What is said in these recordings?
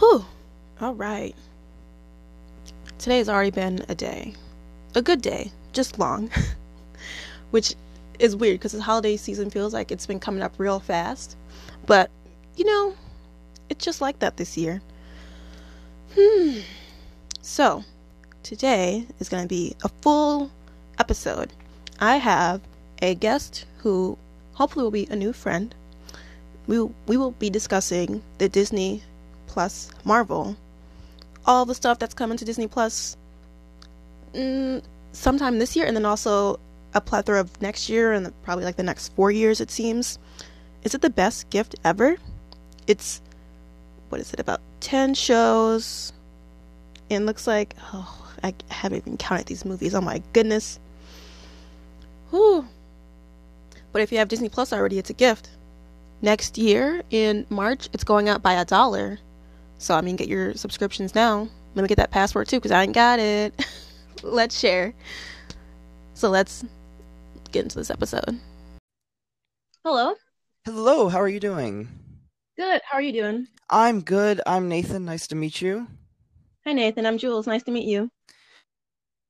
Whew. All right. Today has already been a day. A good day, just long. Which is weird because the holiday season feels like it's been coming up real fast. But, you know, it's just like that this year. Hmm. So, today is going to be a full episode. I have a guest who hopefully will be a new friend. We we will be discussing the Disney Plus Marvel, all the stuff that's coming to Disney Plus mm, sometime this year, and then also a plethora of next year and probably like the next four years. It seems. Is it the best gift ever? It's what is it about ten shows? And looks like oh I haven't even counted these movies. Oh my goodness. Whew. But if you have Disney Plus already, it's a gift. Next year in March, it's going up by a dollar. So, I mean, get your subscriptions now. Let me get that password too, because I ain't got it. let's share. So, let's get into this episode. Hello. Hello, how are you doing? Good. How are you doing? I'm good. I'm Nathan. Nice to meet you. Hi, Nathan. I'm Jules. Nice to meet you.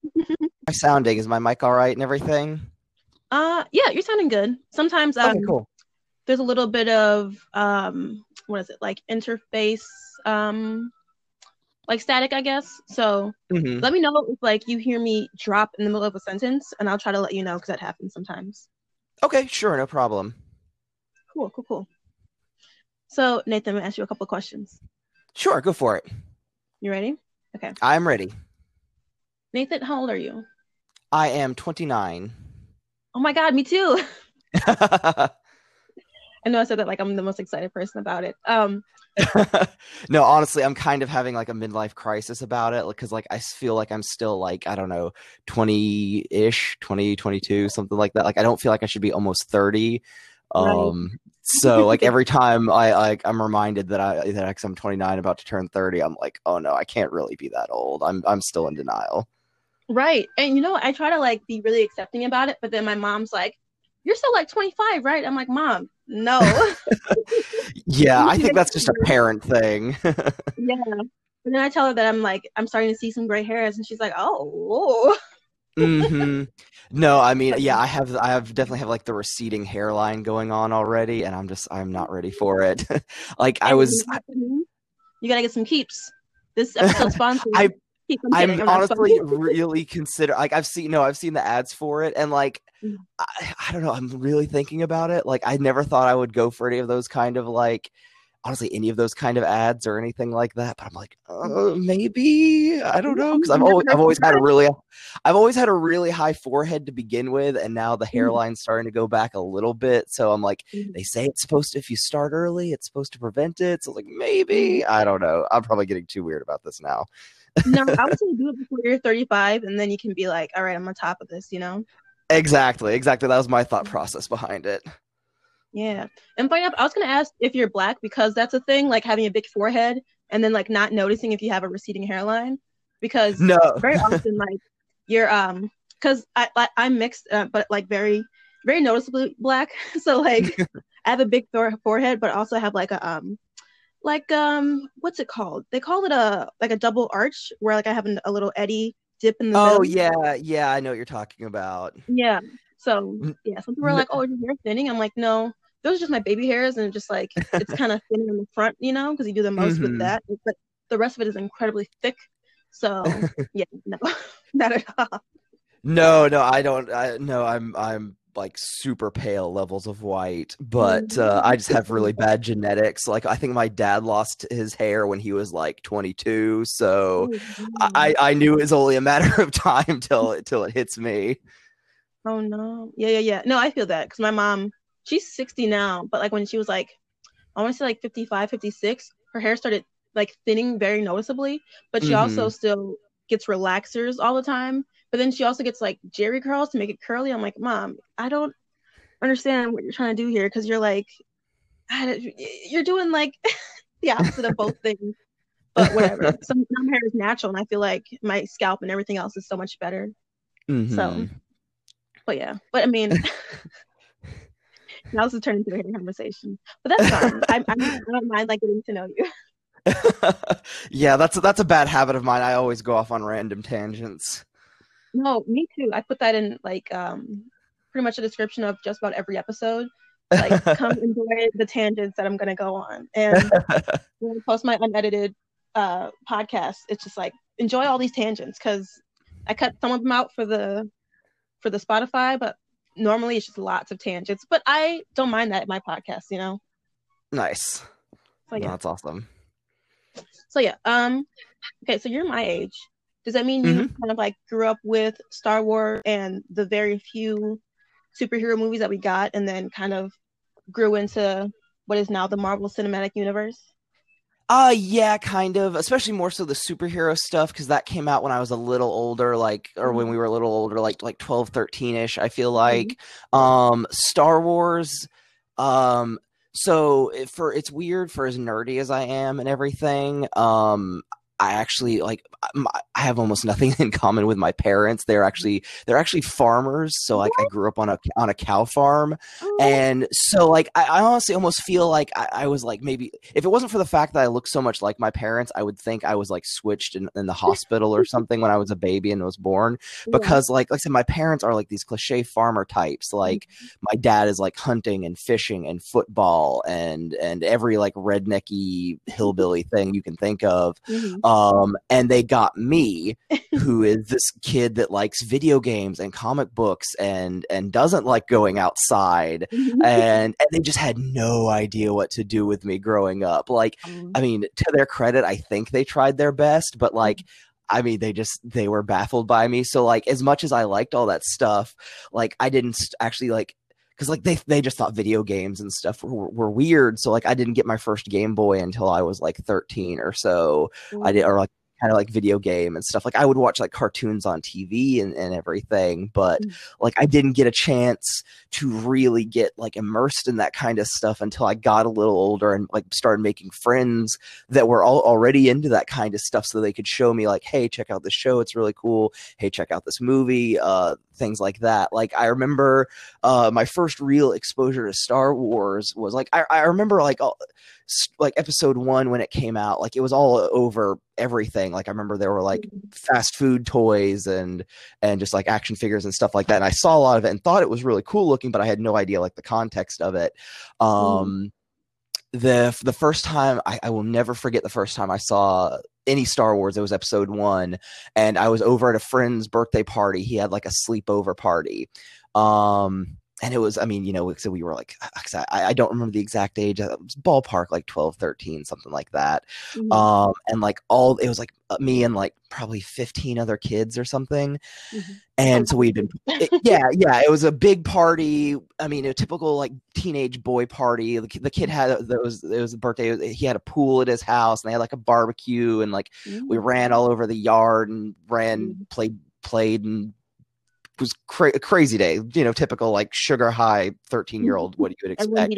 my sounding is my mic all right and everything? Uh, yeah, you're sounding good. Sometimes um, okay, cool. there's a little bit of um, what is it like interface um, like static, I guess. So mm-hmm. let me know if like you hear me drop in the middle of a sentence, and I'll try to let you know because that happens sometimes. Okay, sure, no problem. Cool, cool, cool. So Nathan, I'm gonna ask you a couple of questions. Sure, go for it. You ready? Okay. I'm ready. Nathan, how old are you? I am 29. Oh my god, me too. I know I said that like I'm the most excited person about it. Um no, honestly, I'm kind of having like a midlife crisis about it because like I feel like I'm still like I don't know 20-ish, 20, 22, something like that. Like I don't feel like I should be almost 30. Um right. so like every time I like I'm reminded that I that I'm 29 about to turn 30, I'm like, "Oh no, I can't really be that old. I'm I'm still in denial." Right. And you know, I try to like be really accepting about it, but then my mom's like, You're still like 25, right? I'm like, Mom, no. yeah, I think that's just a parent thing. yeah. And then I tell her that I'm like, I'm starting to see some gray hairs, and she's like, Oh. mm-hmm. No, I mean, yeah, I have, I have definitely have like the receding hairline going on already, and I'm just, I'm not ready for it. like I was, you gotta get some keeps. This episode sponsored. I I'm, I'm honestly really consider like I've seen no, I've seen the ads for it, and like mm. I, I don't know, I'm really thinking about it. Like I never thought I would go for any of those kind of like honestly any of those kind of ads or anything like that but i'm like uh, maybe i don't know because i've always i've always had a really i've always had a really high forehead to begin with and now the mm. hairline's starting to go back a little bit so i'm like mm. they say it's supposed to if you start early it's supposed to prevent it so like maybe i don't know i'm probably getting too weird about this now no, I would say do it before you're 35, and then you can be like, all right, I'm on top of this, you know? Exactly, exactly. That was my thought process behind it. Yeah. And funny enough, I was gonna ask if you're black because that's a thing, like having a big forehead and then like not noticing if you have a receding hairline. Because no. very often like you're um because I, I I'm mixed uh, but like very very noticeably black. So like I have a big forehead but also have like a um like um what's it called? They call it a like a double arch where like I have a little eddy dip in the Oh middle. yeah, yeah, I know what you're talking about. Yeah. So yeah, some people are like, "Oh, your hair thinning." I'm like, "No, those are just my baby hairs, and just like it's kind of thinning in the front, you know, because you do the most mm-hmm. with that. But the rest of it is incredibly thick. So yeah, no, not at all. No, no, I don't. I, no, I'm I'm like super pale levels of white, but uh, I just have really bad genetics. Like I think my dad lost his hair when he was like 22, so oh, I I knew it was only a matter of time till till it hits me. Oh no, yeah, yeah, yeah. No, I feel that because my mom, she's 60 now, but like when she was like, I want to say like 55, 56, her hair started like thinning very noticeably, but she mm-hmm. also still gets relaxers all the time. But then she also gets like Jheri curls to make it curly. I'm like, mom, I don't understand what you're trying to do here because you're like, you're doing like the opposite of both things. But whatever. Some, some hair is natural, and I feel like my scalp and everything else is so much better. Mm-hmm. So, but yeah, but I mean. now this is turning into a hair conversation, but that's fine. I, I, I don't mind like getting to know you. yeah, that's a, that's a bad habit of mine. I always go off on random tangents. No, me too. I put that in like um pretty much a description of just about every episode. Like come enjoy the tangents that I'm gonna go on. And when I post my unedited uh podcast, it's just like enjoy all these tangents because I cut some of them out for the for the Spotify, but normally it's just lots of tangents. But I don't mind that in my podcast, you know. Nice. So yeah, that's awesome. So yeah, um, okay, so you're my age. Does that mean mm-hmm. you kind of like grew up with Star Wars and the very few superhero movies that we got, and then kind of grew into what is now the Marvel Cinematic Universe? Uh yeah, kind of. Especially more so the superhero stuff because that came out when I was a little older, like or when we were a little older, like like 12, 13 ish. I feel like mm-hmm. um Star Wars. Um, so for it's weird for as nerdy as I am and everything. Um, I actually like I have almost nothing in common with my parents. They're actually they're actually farmers. So like I grew up on a on a cow farm, oh. and so like I, I honestly almost feel like I, I, was like maybe if it wasn't for the fact that I look so much like my parents, I would think I was like switched in, in the hospital or something when I was a baby and was born. Because yeah. like like I said, my parents are like these cliche farmer types. Like mm-hmm. my dad is like hunting and fishing and football and and every like rednecky hillbilly thing you can think of. Mm-hmm um, and they got me, who is this kid that likes video games and comic books and and doesn't like going outside, and and they just had no idea what to do with me growing up. Like, mm. I mean, to their credit, I think they tried their best, but like. Mm. I mean, they just they were baffled by me. So like, as much as I liked all that stuff, like I didn't actually like because like they they just thought video games and stuff were, were, weird. So like I didn't get my first Game Boy until I was like 13 or so. Mm-hmm. I did or like kind of like video game and stuff. Like I would watch like cartoons on TV and, and everything, but mm. like I didn't get a chance to really get like immersed in that kind of stuff until I got a little older and like started making friends that were all already into that kind of stuff so they could show me like, hey, check out this show, it's really cool. Hey, check out this movie, uh, things like that. Like I remember uh my first real exposure to Star Wars was like I, I remember like all, like episode one when it came out like it was all over everything like i remember there were like mm-hmm. fast food toys and and just like action figures and stuff like that and i saw a lot of it and thought it was really cool looking but i had no idea like the context of it mm-hmm. um mm. the the first time I, I will never forget the first time i saw any Star Wars. It was episode one. And I was over at a friend's birthday party. He had like a sleepover party. Um, and it was i mean you know so we were like I, I don't remember the exact age it was ballpark like 12 13 something like that mm-hmm. um and like all it was like uh, me and like probably 15 other kids or something mm-hmm. and so we'd been it, yeah yeah it was a big party i mean a typical like teenage boy party the, the kid had there was it was a birthday he had a pool at his house and they had like a barbecue and like mm-hmm. we ran all over the yard and ran mm-hmm. played played and was cra- a crazy day. You know, typical like sugar high thirteen year old. What you would expect.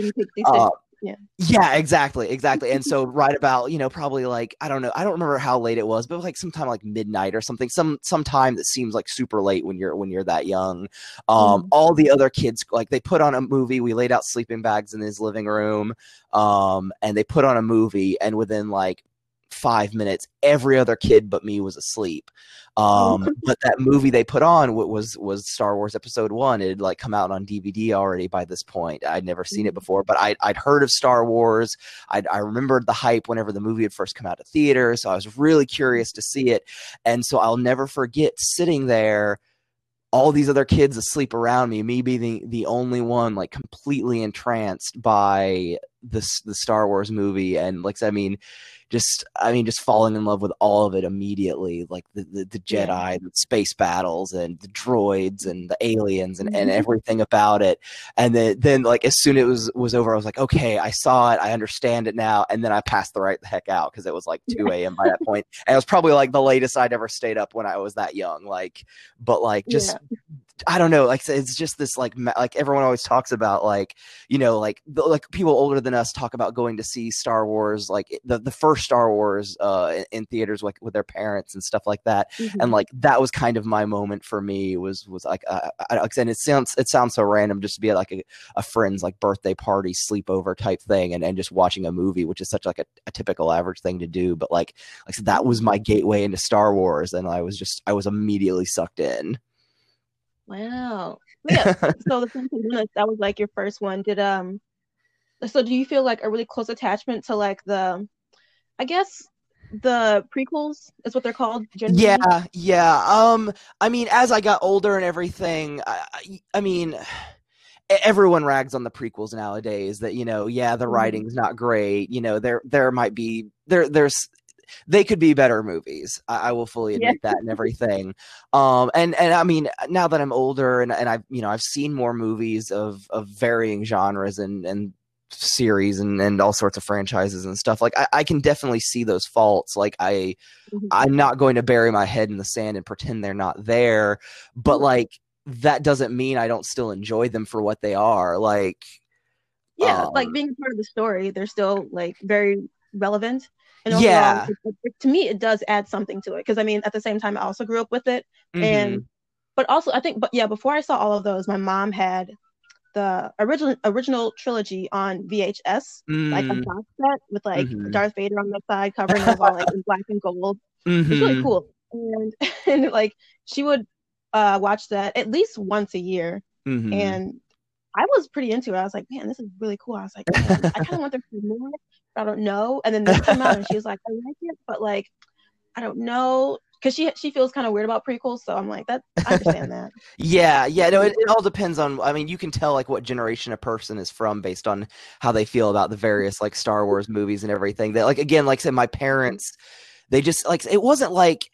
Uh, yeah. yeah, exactly, exactly. And so right about, you know, probably like I don't know, I don't remember how late it was, but like sometime like midnight or something, some some time that seems like super late when you're when you're that young. Um, mm. all the other kids like they put on a movie. We laid out sleeping bags in his living room. Um, and they put on a movie and within like five minutes, every other kid but me was asleep. Um, but that movie they put on was was Star Wars Episode One. It had like come out on DVD already by this point. I'd never seen it mm-hmm. before, but I, I'd heard of Star Wars. I'd, I remembered the hype whenever the movie had first come out of theater, so I was really curious to see it. And so I'll never forget sitting there all these other kids asleep around me, me being the, the only one like completely entranced by this the Star Wars movie. And like I mean, just I mean, just falling in love with all of it immediately, like the the, the Jedi, yeah. the space battles, and the droids, and the aliens, and, and mm-hmm. everything about it. And then then like as soon as it was was over, I was like, okay, I saw it, I understand it now. And then I passed the right the heck out because it was like two a.m. by that point, and it was probably like the latest I'd ever stayed up when I was that young. Like, but like just yeah. I don't know, like it's just this like like everyone always talks about like you know like like people older than us talk about going to see Star Wars like the the first Star Wars uh in, in theaters like with their parents and stuff like that, mm-hmm. and like that was kind of my moment for me was was like uh, I, and it sounds it sounds so random just to be at like a, a friend's like birthday party sleepover type thing and and just watching a movie which is such like a, a typical average thing to do, but like like so that was my gateway into Star Wars, and I was just I was immediately sucked in. Wow. Yeah. so the Phantom Menace, that was like your first one. Did um so do you feel like a really close attachment to like the I guess the prequels is what they're called generally? yeah yeah um i mean as i got older and everything i, I mean everyone rags on the prequels nowadays that you know yeah the mm-hmm. writing's not great you know there there might be there there's they could be better movies. I, I will fully admit yeah. that and everything. Um, and and I mean, now that I'm older and and I've you know I've seen more movies of of varying genres and and series and and all sorts of franchises and stuff like I, I can definitely see those faults like i mm-hmm. i'm not going to bury my head in the sand and pretend they're not there but mm-hmm. like that doesn't mean i don't still enjoy them for what they are like yeah um, like being part of the story they're still like very relevant and yeah, to me, it does add something to it because I mean, at the same time, I also grew up with it, mm-hmm. and but also I think, but yeah, before I saw all of those, my mom had the original original trilogy on VHS, mm. like a mm. box set with like mm-hmm. Darth Vader on the side, covering it all like in black and gold. Mm-hmm. It's really cool, and and like she would uh watch that at least once a year, mm-hmm. and I was pretty into it. I was like, man, this is really cool. I was like, I kind of want there to be more. I don't know. And then this came out and she was like, I like it, but like, I don't know. Cause she she feels kind of weird about prequels, so I'm like that. I understand that. yeah, yeah. No, it, it all depends on. I mean, you can tell like what generation a person is from based on how they feel about the various like Star Wars movies and everything. That like again, like I said, my parents, they just like it wasn't like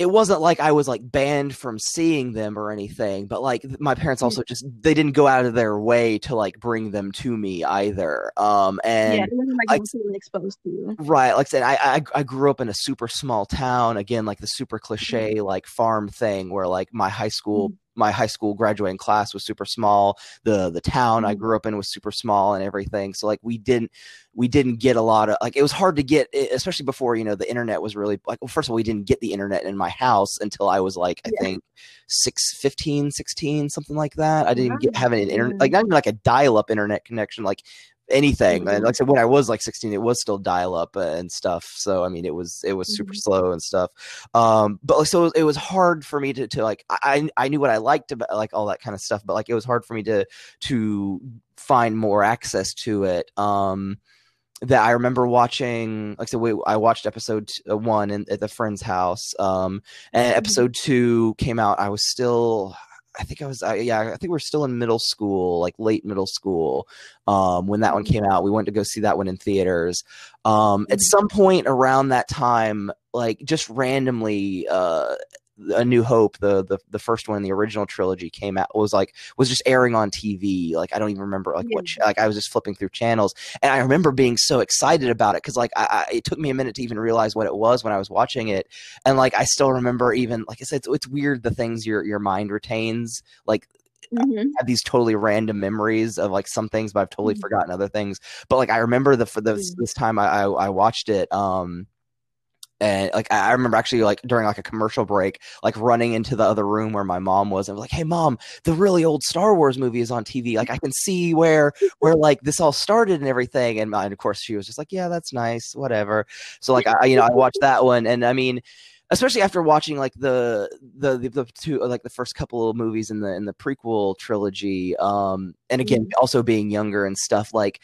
it wasn't like I was like banned from seeing them or anything, but like my parents also just they didn't go out of their way to like bring them to me either. Um and yeah, wasn't like, like exposed to you. Right, like I said, I, I I grew up in a super small town. Again, like the super cliche mm-hmm. like farm thing where like my high school mm-hmm my high school graduating class was super small. The the town I mm-hmm. grew up in was super small and everything. So like we didn't we didn't get a lot of like it was hard to get especially before you know the internet was really like well first of all we didn't get the internet in my house until I was like I yeah. think 6 15 16 something like that. I didn't get have an internet like not even like a dial up internet connection like anything. Mm-hmm. And like I said, when I was like 16, it was still dial up and stuff. So I mean, it was it was super mm-hmm. slow and stuff. Um, but like, so it was hard for me to to like I I knew what I liked about like all that kind of stuff, but like it was hard for me to to find more access to it. Um, that I remember watching, like I said, we, I watched episode uh, one in, at the friend's house. Um, and mm-hmm. episode two came out. I was still, I think I was, uh, yeah, I think we are still in middle school, like late middle school, um, when that one came out. We went to go see that one in theaters. Um, at mm-hmm. some point around that time, like just randomly, uh, a New Hope, the the the first one in the original trilogy came out was like was just airing on TV. Like I don't even remember like yeah. what like I was just flipping through channels, and I remember being so excited about it because like I, I, it took me a minute to even realize what it was when I was watching it, and like I still remember even like I said, it's, it's weird the things your your mind retains like Mm-hmm. I have these totally random memories of like some things, but I've totally mm-hmm. forgotten other things. But like I remember the for this mm-hmm. this time I, I, I watched it. Um, and like I remember actually like during like a commercial break, like running into the other room where my mom was, and was like, "Hey, mom, the really old Star Wars movie is on TV. Like I can see where where like this all started and everything." And, and of course, she was just like, "Yeah, that's nice, whatever." So like I you know I watched that one, and I mean especially after watching like the, the the the, two like the first couple of movies in the in the prequel trilogy um and again mm-hmm. also being younger and stuff like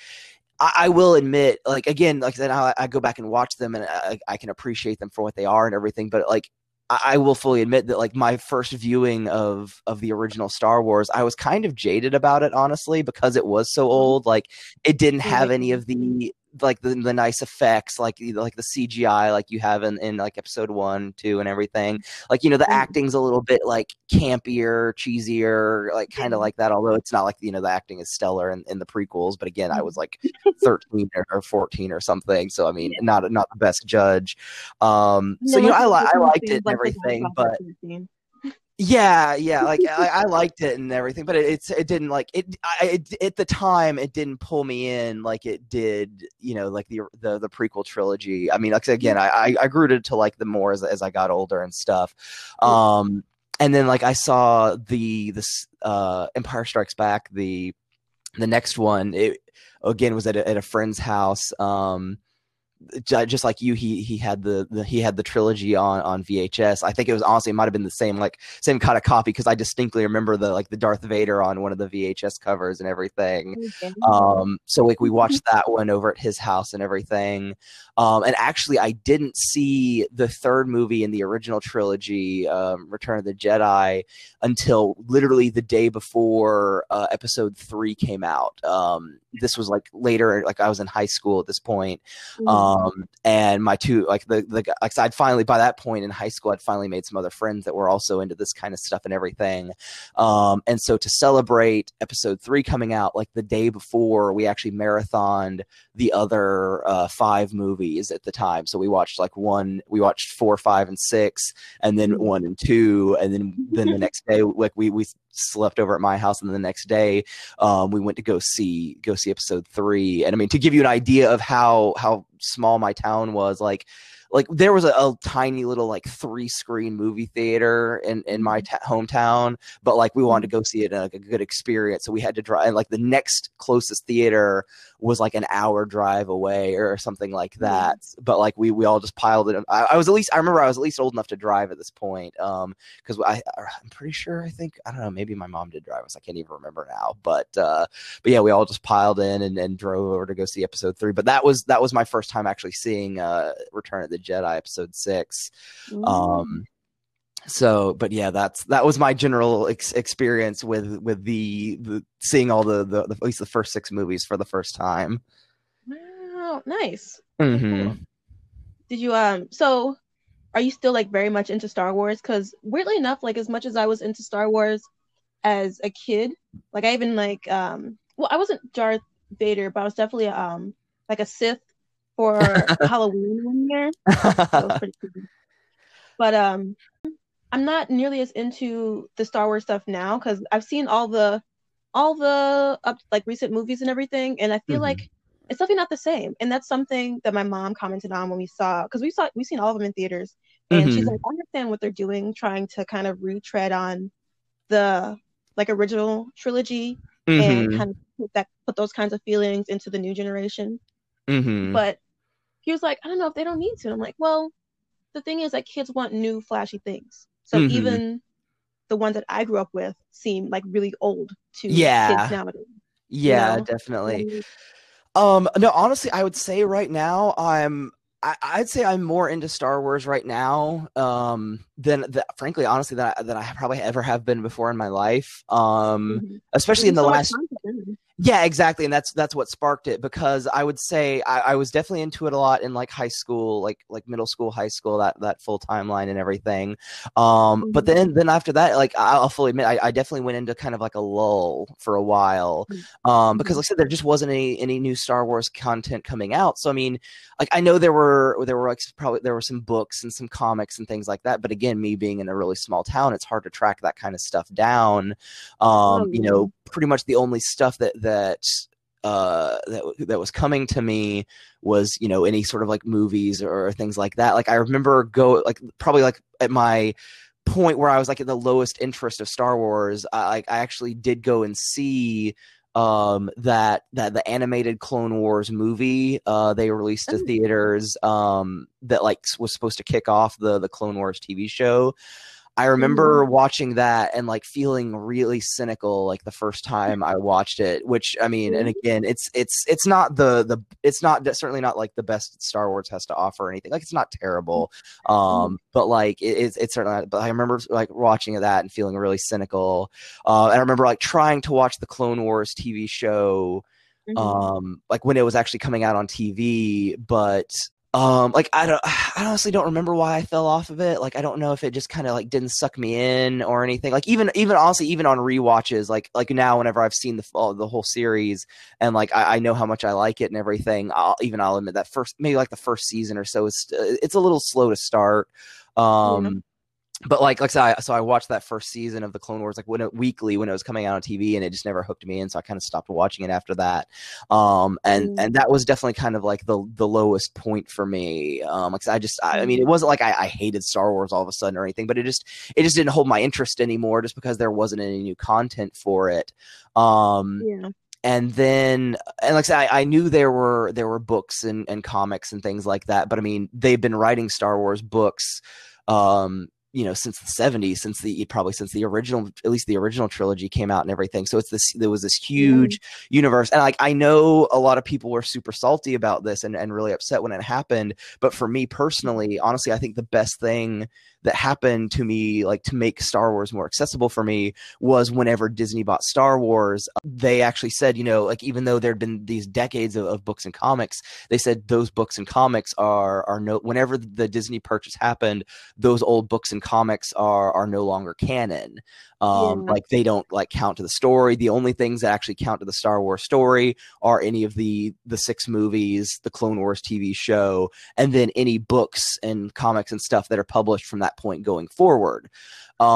I, I, will admit, like again, like then I, I, go back and watch them, and I, I, can appreciate them for what they are and everything. But like, I, I will fully admit that like my first viewing of of the original Star Wars, I was kind of jaded about it, honestly, because it was so mm-hmm. old. Like, it didn't have any of the like the, the nice effects like like the cgi like you have in, in like episode one two and everything. Like you know the mm-hmm. acting's a little bit like campier cheesier like kind of like that although it's not like you know the acting is stellar in, in the prequels but again i was like 13 or 14 or something so i mean not not the best judge. Um so you know i, li- I liked it and everything but Yeah, yeah, like I, I, liked it and everything, but it, it's it didn't like it, I, it. At the time, it didn't pull me in like it did, you know, like the the, the prequel trilogy. I mean, like again, I I grew to, to like the more as as I got older and stuff. Um, and then like I saw the this uh Empire Strikes Back the the next one. It again was at a, at a friend's house. Um, just like you, he he had the, the he had the trilogy on on VHS. I think it was honestly it might have been the same like same kind of copy because I distinctly remember the like the Darth Vader on one of the VHS covers and everything. Okay. Um, so like we watched that one over at his house and everything. Um, and actually, I didn't see the third movie in the original trilogy, um, Return of the Jedi, until literally the day before uh, Episode Three came out. Um, this was like later, like I was in high school at this point. Mm-hmm. Um, and my two, like the the, like I'd finally by that point in high school, I'd finally made some other friends that were also into this kind of stuff and everything. Um, and so to celebrate Episode Three coming out, like the day before, we actually marathoned the other uh, five movies at the time. So we watched like one, we watched four, five, and six, and then mm-hmm. one and two, and then then the next day, like we we slept over at my house, and then the next day, um, we went to go see go see episode three. And I mean, to give you an idea of how how small my town was, like like there was a, a, tiny little like three screen movie theater in in my mm-hmm. hometown but like we wanted to mm-hmm. go see it in like a good experience so we had to drive and like the next closest theater was like an hour drive away or something like mm-hmm. that but like we we all just piled it I, I was at least i remember i was at least old enough to drive at this point um because i i'm pretty sure i think i don't know maybe my mom did drive us i can't even remember now but uh but yeah we all just piled in and, and drove over to go see episode three but that was that was my first time actually seeing uh return of the Jedi episode 6 mm. Um, so but yeah that's that was my general ex- experience with with the, the seeing all the, the, the at least the first six movies for the first time. Wow nice. Mm-hmm. did you um so are you still like very much into star wars? Because weirdly enough like as much as i was into star wars as a kid like i even like um well i wasn't darth vader but i was definitely um like a sith for Halloween one year. but um, I'm not nearly as into the Star Wars stuff now because I've seen all the all the up like recent movies and everything, and I feel mm-hmm. like it's definitely not the same. And that's something that my mom commented on when we saw because we saw we've seen all of them in theaters, and mm-hmm. she's like, I understand what they're doing, trying to kind of retread on the like original trilogy mm-hmm. and kind of put that put those kinds of feelings into the new generation. Mm-hmm. But he was like, I don't know if they don't need to. I'm like, well, the thing is that kids want new flashy things. So mm-hmm. even the ones that I grew up with seem like really old to yeah. kids nowadays. Yeah, you know? definitely. Um, no, honestly, I would say right now I'm I, would say I'm more into Star Wars right now um, than, the, frankly, honestly, that I, that I probably ever have been before in my life. Um, mm-hmm. Especially in the so last. Yeah, exactly, and that's that's what sparked it because I would say I, I, was definitely into it a lot in like high school, like like middle school, high school, that that full timeline and everything. Um, mm-hmm. But then then after that, like I'll fully admit, I, I, definitely went into kind of like a lull for a while, mm-hmm. um, because mm-hmm. like I said, there just wasn't any any new Star Wars content coming out. So I mean, like I know there were there were like probably there were some books and some comics and things like that, but again, me being in a really small town, it's hard to track that kind of stuff down. Um, oh, you know, pretty much the only stuff that that uh, that that was coming to me was you know any sort of like movies or things like that. Like I remember go like probably like at my point where I was like at the lowest interest of Star Wars. I like I actually did go and see um that that the animated clone wars movie uh they released to oh. theaters um that like was supposed to kick off the the clone wars tv show I remember watching that and like feeling really cynical like the first time I watched it, which I mean, and again, it's it's it's not the the it's not certainly not like the best Star Wars has to offer or anything. Like it's not terrible, mm-hmm. um, but like it, it's it's certainly. Not, but I remember like watching that and feeling really cynical. Uh, and I remember like trying to watch the Clone Wars TV show Mm-hmm. um like when it was actually coming out on TV but um like i don't i honestly don't remember why i fell off of it. Like i don't know if it just kind of like didn't suck me in or anything. Like even even honestly even on re-watches like like now whenever i've seen the the whole series and like I, I, know how much i like it and everything i'll even i'll admit that first maybe like the first season or so is it's a little slow to start. Um but like like I so I watched that first season of the Clone Wars like when it weekly when it was coming out on TV, and it just never hooked me in. So I kind of stopped watching it after that. Um, and mm. and that was definitely kind of like the the lowest point for me. Um, like I just I, I mean it mm. wasn't like I, I, hated Star Wars all of a sudden or anything, but it just it just didn't hold my interest anymore, just because there wasn't any new content for it. Um, yeah and then and like I said, I, I, knew there were there were books and, and comics and things like that, but I mean they've been writing Star Wars books um you know since the 70s since the probably since the original at least the original trilogy came out and everything. So it's this there was this huge mm-hmm. universe. And like i know a lot of people were super salty about this and, and really upset when it happened. But for me personally honestly i think the best thing that happened to me like to make Star Wars more accessible for me was whenever Disney bought Star Wars they actually said you know like even though there'd been these decades of, of books and comics they said those books and comics are are no whenever the Disney purchase happened those old books and comics are are no longer canon um yeah. like they don't like count to the story the only things that actually count to the star wars story are any of the the six movies the clone wars tv show and then any books and comics and stuff that are published from that point going forward um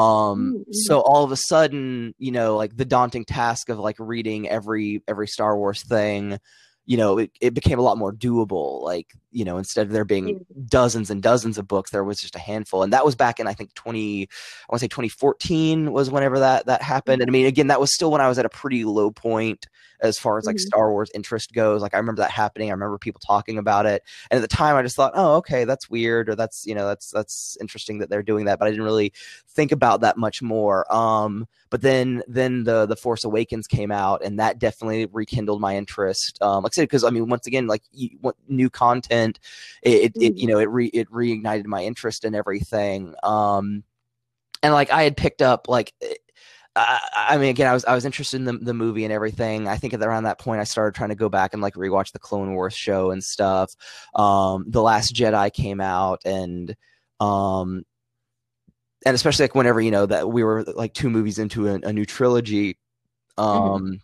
mm-hmm. so all of a sudden you know like the daunting task of like reading every every star wars thing you know it, it became a lot more doable like you know instead of there being dozens and dozens of books there was just a handful and that was back in i think 20 i want to say 2014 was whenever that that happened and i mean again that was still when i was at a pretty low point as far as like mm-hmm. star wars interest goes like i remember that happening i remember people talking about it and at the time i just thought oh okay that's weird or that's you know that's that's interesting that they're doing that but i didn't really think about that much more um but then then the the force awakens came out and that definitely rekindled my interest um like i said because i mean once again like you, new content it, it, you mm. know it re, it reignited my interest in everything um and like i had picked up like eh, I, I mean, again, I was I was interested in the, the movie and everything. I think at around that point, I started trying to go back and like rewatch the Clone Wars show and stuff. Um, the Last Jedi came out, and um, and especially like whenever you know that we were like two movies into a, a new trilogy. Mm-hmm. Um, mm-hmm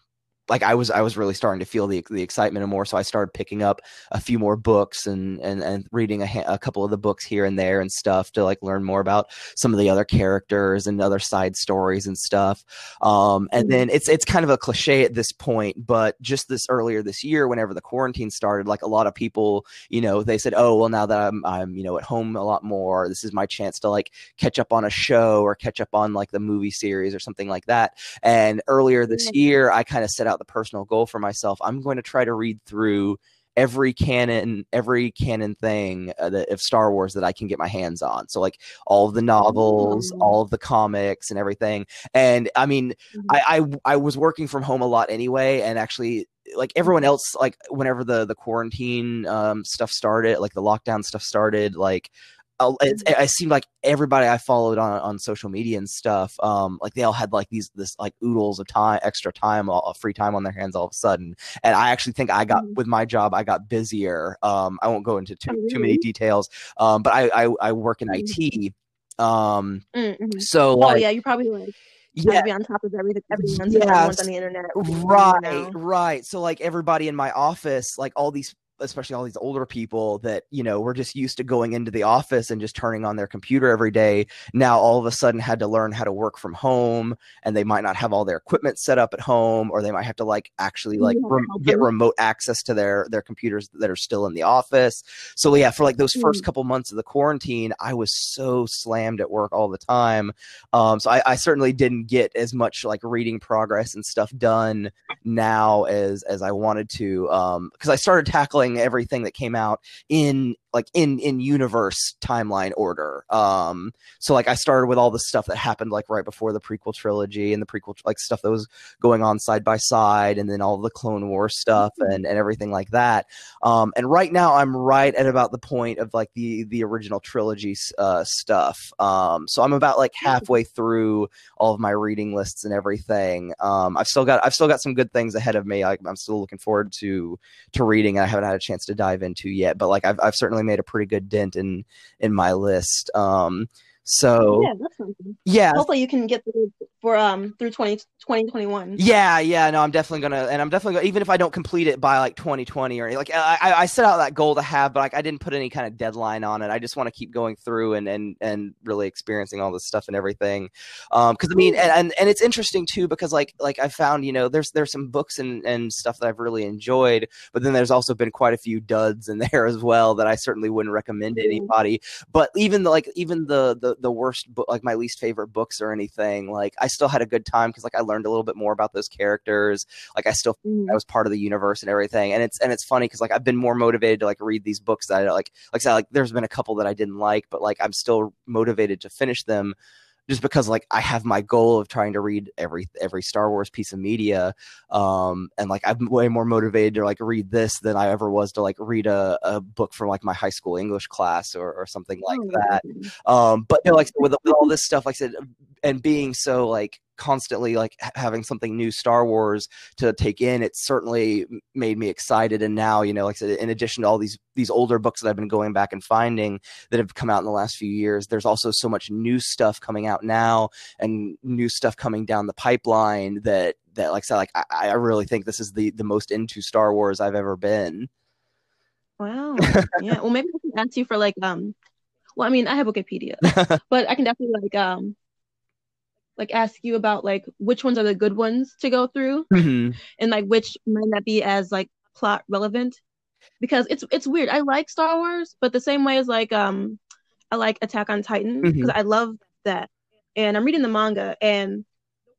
like I was I was really starting to feel the the excitement and more. So I started picking up a few more books and and and reading a, a couple of the books here and there and stuff to like learn more about some of the other characters and other side stories and stuff. Um, and mm-hmm. then it's it's kind of a cliche at this point, but just this earlier this year, whenever the quarantine started, like a lot of people, you know, they said, "Oh, well, now that I'm I'm you know at home a lot more, this is my chance to like catch up on a show or catch up on like the movie series or something like that." And earlier this year, I kind of set out out the personal goal for myself. I'm going to try to read through every canon every canon thing uh, that, of Star Wars that I can get my hands on. So like all of the novels, mm-hmm. all of the comics and everything. And I mean, mm-hmm. I, I I was working from home a lot anyway and actually like everyone else like whenever the the quarantine um stuff started, like the lockdown stuff started, like it, mm-hmm. it, seemed like everybody I followed on on social media and stuff, um, like they all had like these this like oodles of time, extra time, all, free time on their hands all of a sudden. And I actually think I got mm-hmm. with my job, I got busier. Um, I won't go into too, oh, too many details, um, but I, I, I work in IT. Mm-hmm. Um, mm-hmm. so oh like, yeah, you probably like yeah. be on top of everything everyone's, yes. everyone's on the internet right right so like everybody in my office like all these especially all these older people that you know were just used to going into the office and just turning on their computer every day now all of a sudden had to learn how to work from home and they might not have all their equipment set up at home or they might have to like actually like rem- get remote access to their their computers that are still in the office. So yeah for like those first mm. couple months of the quarantine i was so slammed at work all the time. Um, so I, I certainly didn't get as much like reading progress and stuff done now as as i wanted to um because i started tackling everything that came out in like in in universe timeline order. Um, so like I started with all the stuff that happened like right before the prequel trilogy and the prequel like stuff that was going on side by side, and then all the Clone War stuff mm-hmm. and and everything like that. Um, and right now I'm right at about the point of like the the original trilogy uh, stuff. Um, so I'm about like halfway through all of my reading lists and everything. Um, I've still got I've still got some good things ahead of me. I, I'm still looking forward to to reading. I haven't had a chance to dive into yet, but like I've I've certainly made a pretty good dent in in my list. Um, So yeah, yeah, Hopefully, you can get through for um through 20, 2021. Yeah, yeah, no, I'm definitely gonna, and I'm definitely gonna, even if I don't complete it by like 2020 or like, I, I, I set out that goal to have, but like, I didn't put any kind of deadline on it. I just want to keep going through and and and really experiencing all this stuff and everything. Um, because I mean, and, and and it's interesting too because like like I found you know there's there's some books and and stuff that I've really enjoyed, but then there's also been quite a few duds in there as well that I certainly wouldn't recommend to anybody. But even the like even the the the worst book, like my least favorite books or anything, like I still had a good time because like I learned a little bit more about those characters. Like I still Mm. I was part of the universe and everything. And it's and it's funny because like I've been more motivated to like read these books that I like like I said, like there's been a couple that I didn't like, but like I'm still motivated to finish them just because like I have my goal of trying to read every every Star Wars piece of media. Um and like I'm way more motivated to like read this than I ever was to like read a, a book from like my high school English class or, or something like Oh, that. Um, but you know, like with, with all this stuff, like I said, and being so like constantly like having something new Star Wars to take in, it certainly made me excited. And now, you know, like I said, in addition to all these these older books that I've been going back and finding that have come out in the last few years, there's also so much new stuff coming out now and new stuff coming down the pipeline that that like I said, like I, I really think this is the the most into Star Wars I've ever been. Wow. Yeah. Well, maybe I can ask you for like um. Well, I mean, I have Wikipedia, but I can definitely like um, like ask you about like which ones are the good ones to go through, Mhm. and like which might not be as like plot relevant, because it's it's weird. I like Star Wars, but the same way as like um, I like Attack on Titan because I love that, and I'm reading the manga, and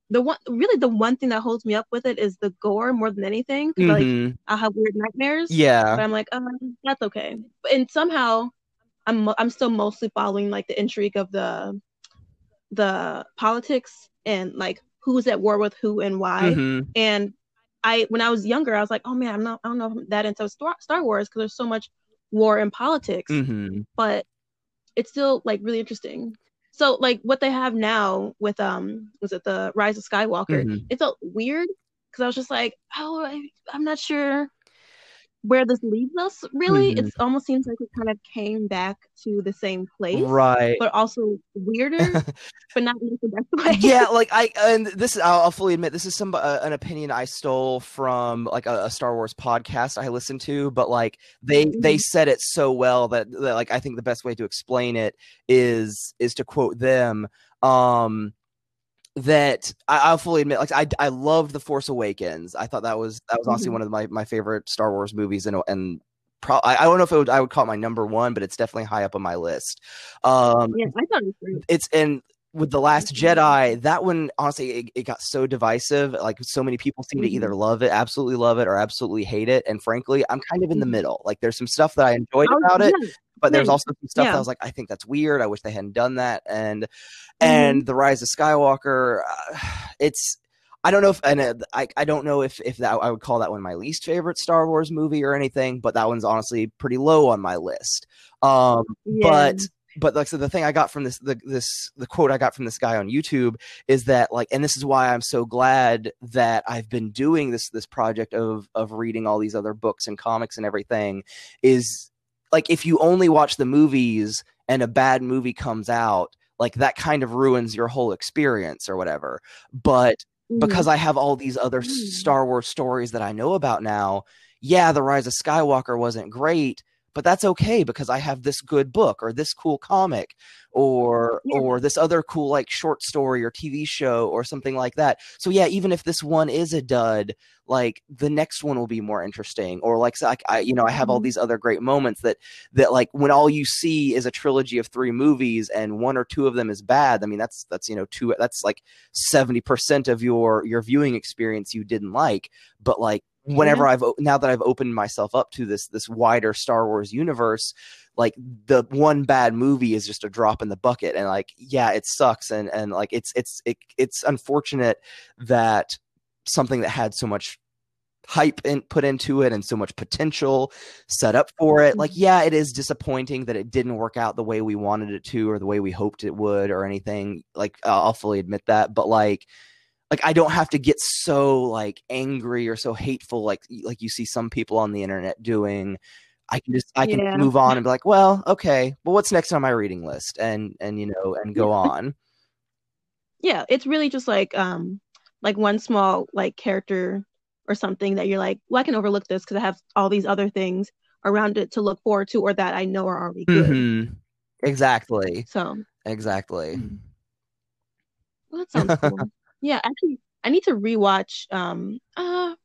the one really the one thing that holds me up with it is the gore more than anything. 'cause, like Mhm. I have weird nightmares. Yeah. but I'm like, um, that's okay. And somehow, I'm I'm still mostly following like the intrigue of the the politics and like who's at war with who and why. Mhm. And I, when I was younger, I was like, oh man, I'm not, I don't know if I'm that into Star, Star Wars because there's so much war and politics. Mhm. But it's still like really interesting. So like what they have now with um, was it the Rise of Skywalker? Mhm. It felt weird because I was just like, oh, I, I'm not sure where this leads us. Really, Mhm. it almost seems like we kind of came back to the same place, Right. but also weirder, but not in the best way. yeah, like I and this is I'll, I'll fully admit this is some uh, an opinion I stole from like a, a Star Wars podcast I listened to, but like they they Mhm. said it so well that, that like I think the best way to explain it is is to quote them. Um, that I, I'll fully admit, like I I loved the Force Awakens. I thought that was that was honestly Mhm. one of my my favorite Star Wars movies, and and pro- I, I don't know if it would, I would call it my number one, but it's definitely high up on my list. Um, yeah, I thought it it's and with the last Mhm. jedi that one honestly it, it got so divisive like so many people seem to either love it absolutely love it or absolutely hate it and frankly i'm kind of in the Mhm. middle like there's some stuff that i enjoyed Oh, about it but there's also some stuff that i was like i think that's weird i wish they hadn't done that and Mm-hmm. and the rise of skywalker uh, it's I don't know if and uh, I I don't know if if that I would call that one my least favorite Star Wars movie or anything, but that one's honestly pretty low on my list. Um, Yeah. but but like so the thing I got from this the this the quote I got from this guy on YouTube is that like and this is why I'm so glad that I've been doing this this project of of reading all these other books and comics and everything is like if you only watch the movies and a bad movie comes out like that kind of ruins your whole experience or whatever but Mhm. because I have all these other Mm. Star Wars stories that I know about now, yeah, The Rise of Skywalker wasn't great, but that's okay because I have this good book or this cool comic or Yeah. or this other cool like short story or TV show or something like that. So yeah, even if this one is a dud, like the next one will be more interesting or like, so, like I you know, I have all Mhm. these other great moments that that like when all you see is a trilogy of three movies and one or two of them is bad, I mean that's that's you know two that's like 70% of your your viewing experience you didn't like but like whenever mm-hmm. i've now that i've opened myself up to this this wider star wars universe like the one bad movie is just a drop in the bucket and like yeah it sucks and and like it's it's it, it's unfortunate that something that had so much hype in, put into it and so much potential set up for it like mm-hmm. yeah it is disappointing that it didn't work out the way we wanted it to or the way we hoped it would or anything like i'll fully admit that but like like i don't have to get so like angry or so hateful like like you see some people on the internet doing I can just I can Yeah. move on and be like, well, okay, well, what's next on my reading list, and and you know, and go on. Yeah, it's really just like um like one small like character or something that you're like, well, I can overlook this because I have all these other things around it to look forward to or that I know are already good. Mhm. Exactly, So exactly. Mhm. well, that sounds cool. Yeah, actually, I need to rewatch. Um, uh,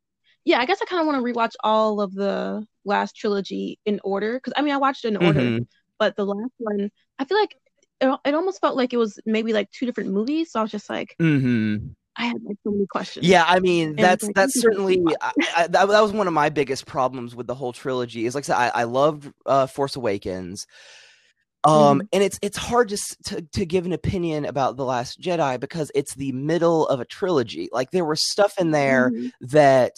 yeah, I guess I kind of want to rewatch all of the last trilogy in order because I mean I watched it in order, Mhm. but the last one, I feel like it, it almost felt like it was maybe like two different movies. So I was just like, mm-hmm. I had like so many questions. Yeah, I mean And that's like, that's certainly. I, I, that, that was one of my biggest problems with the whole trilogy. Is like I said, I, I loved uh, Force Awakens, um, Mhm. and it's it's hard to, to to give an opinion about the Last Jedi because it's the middle of a trilogy. Like there was stuff in there Mhm. that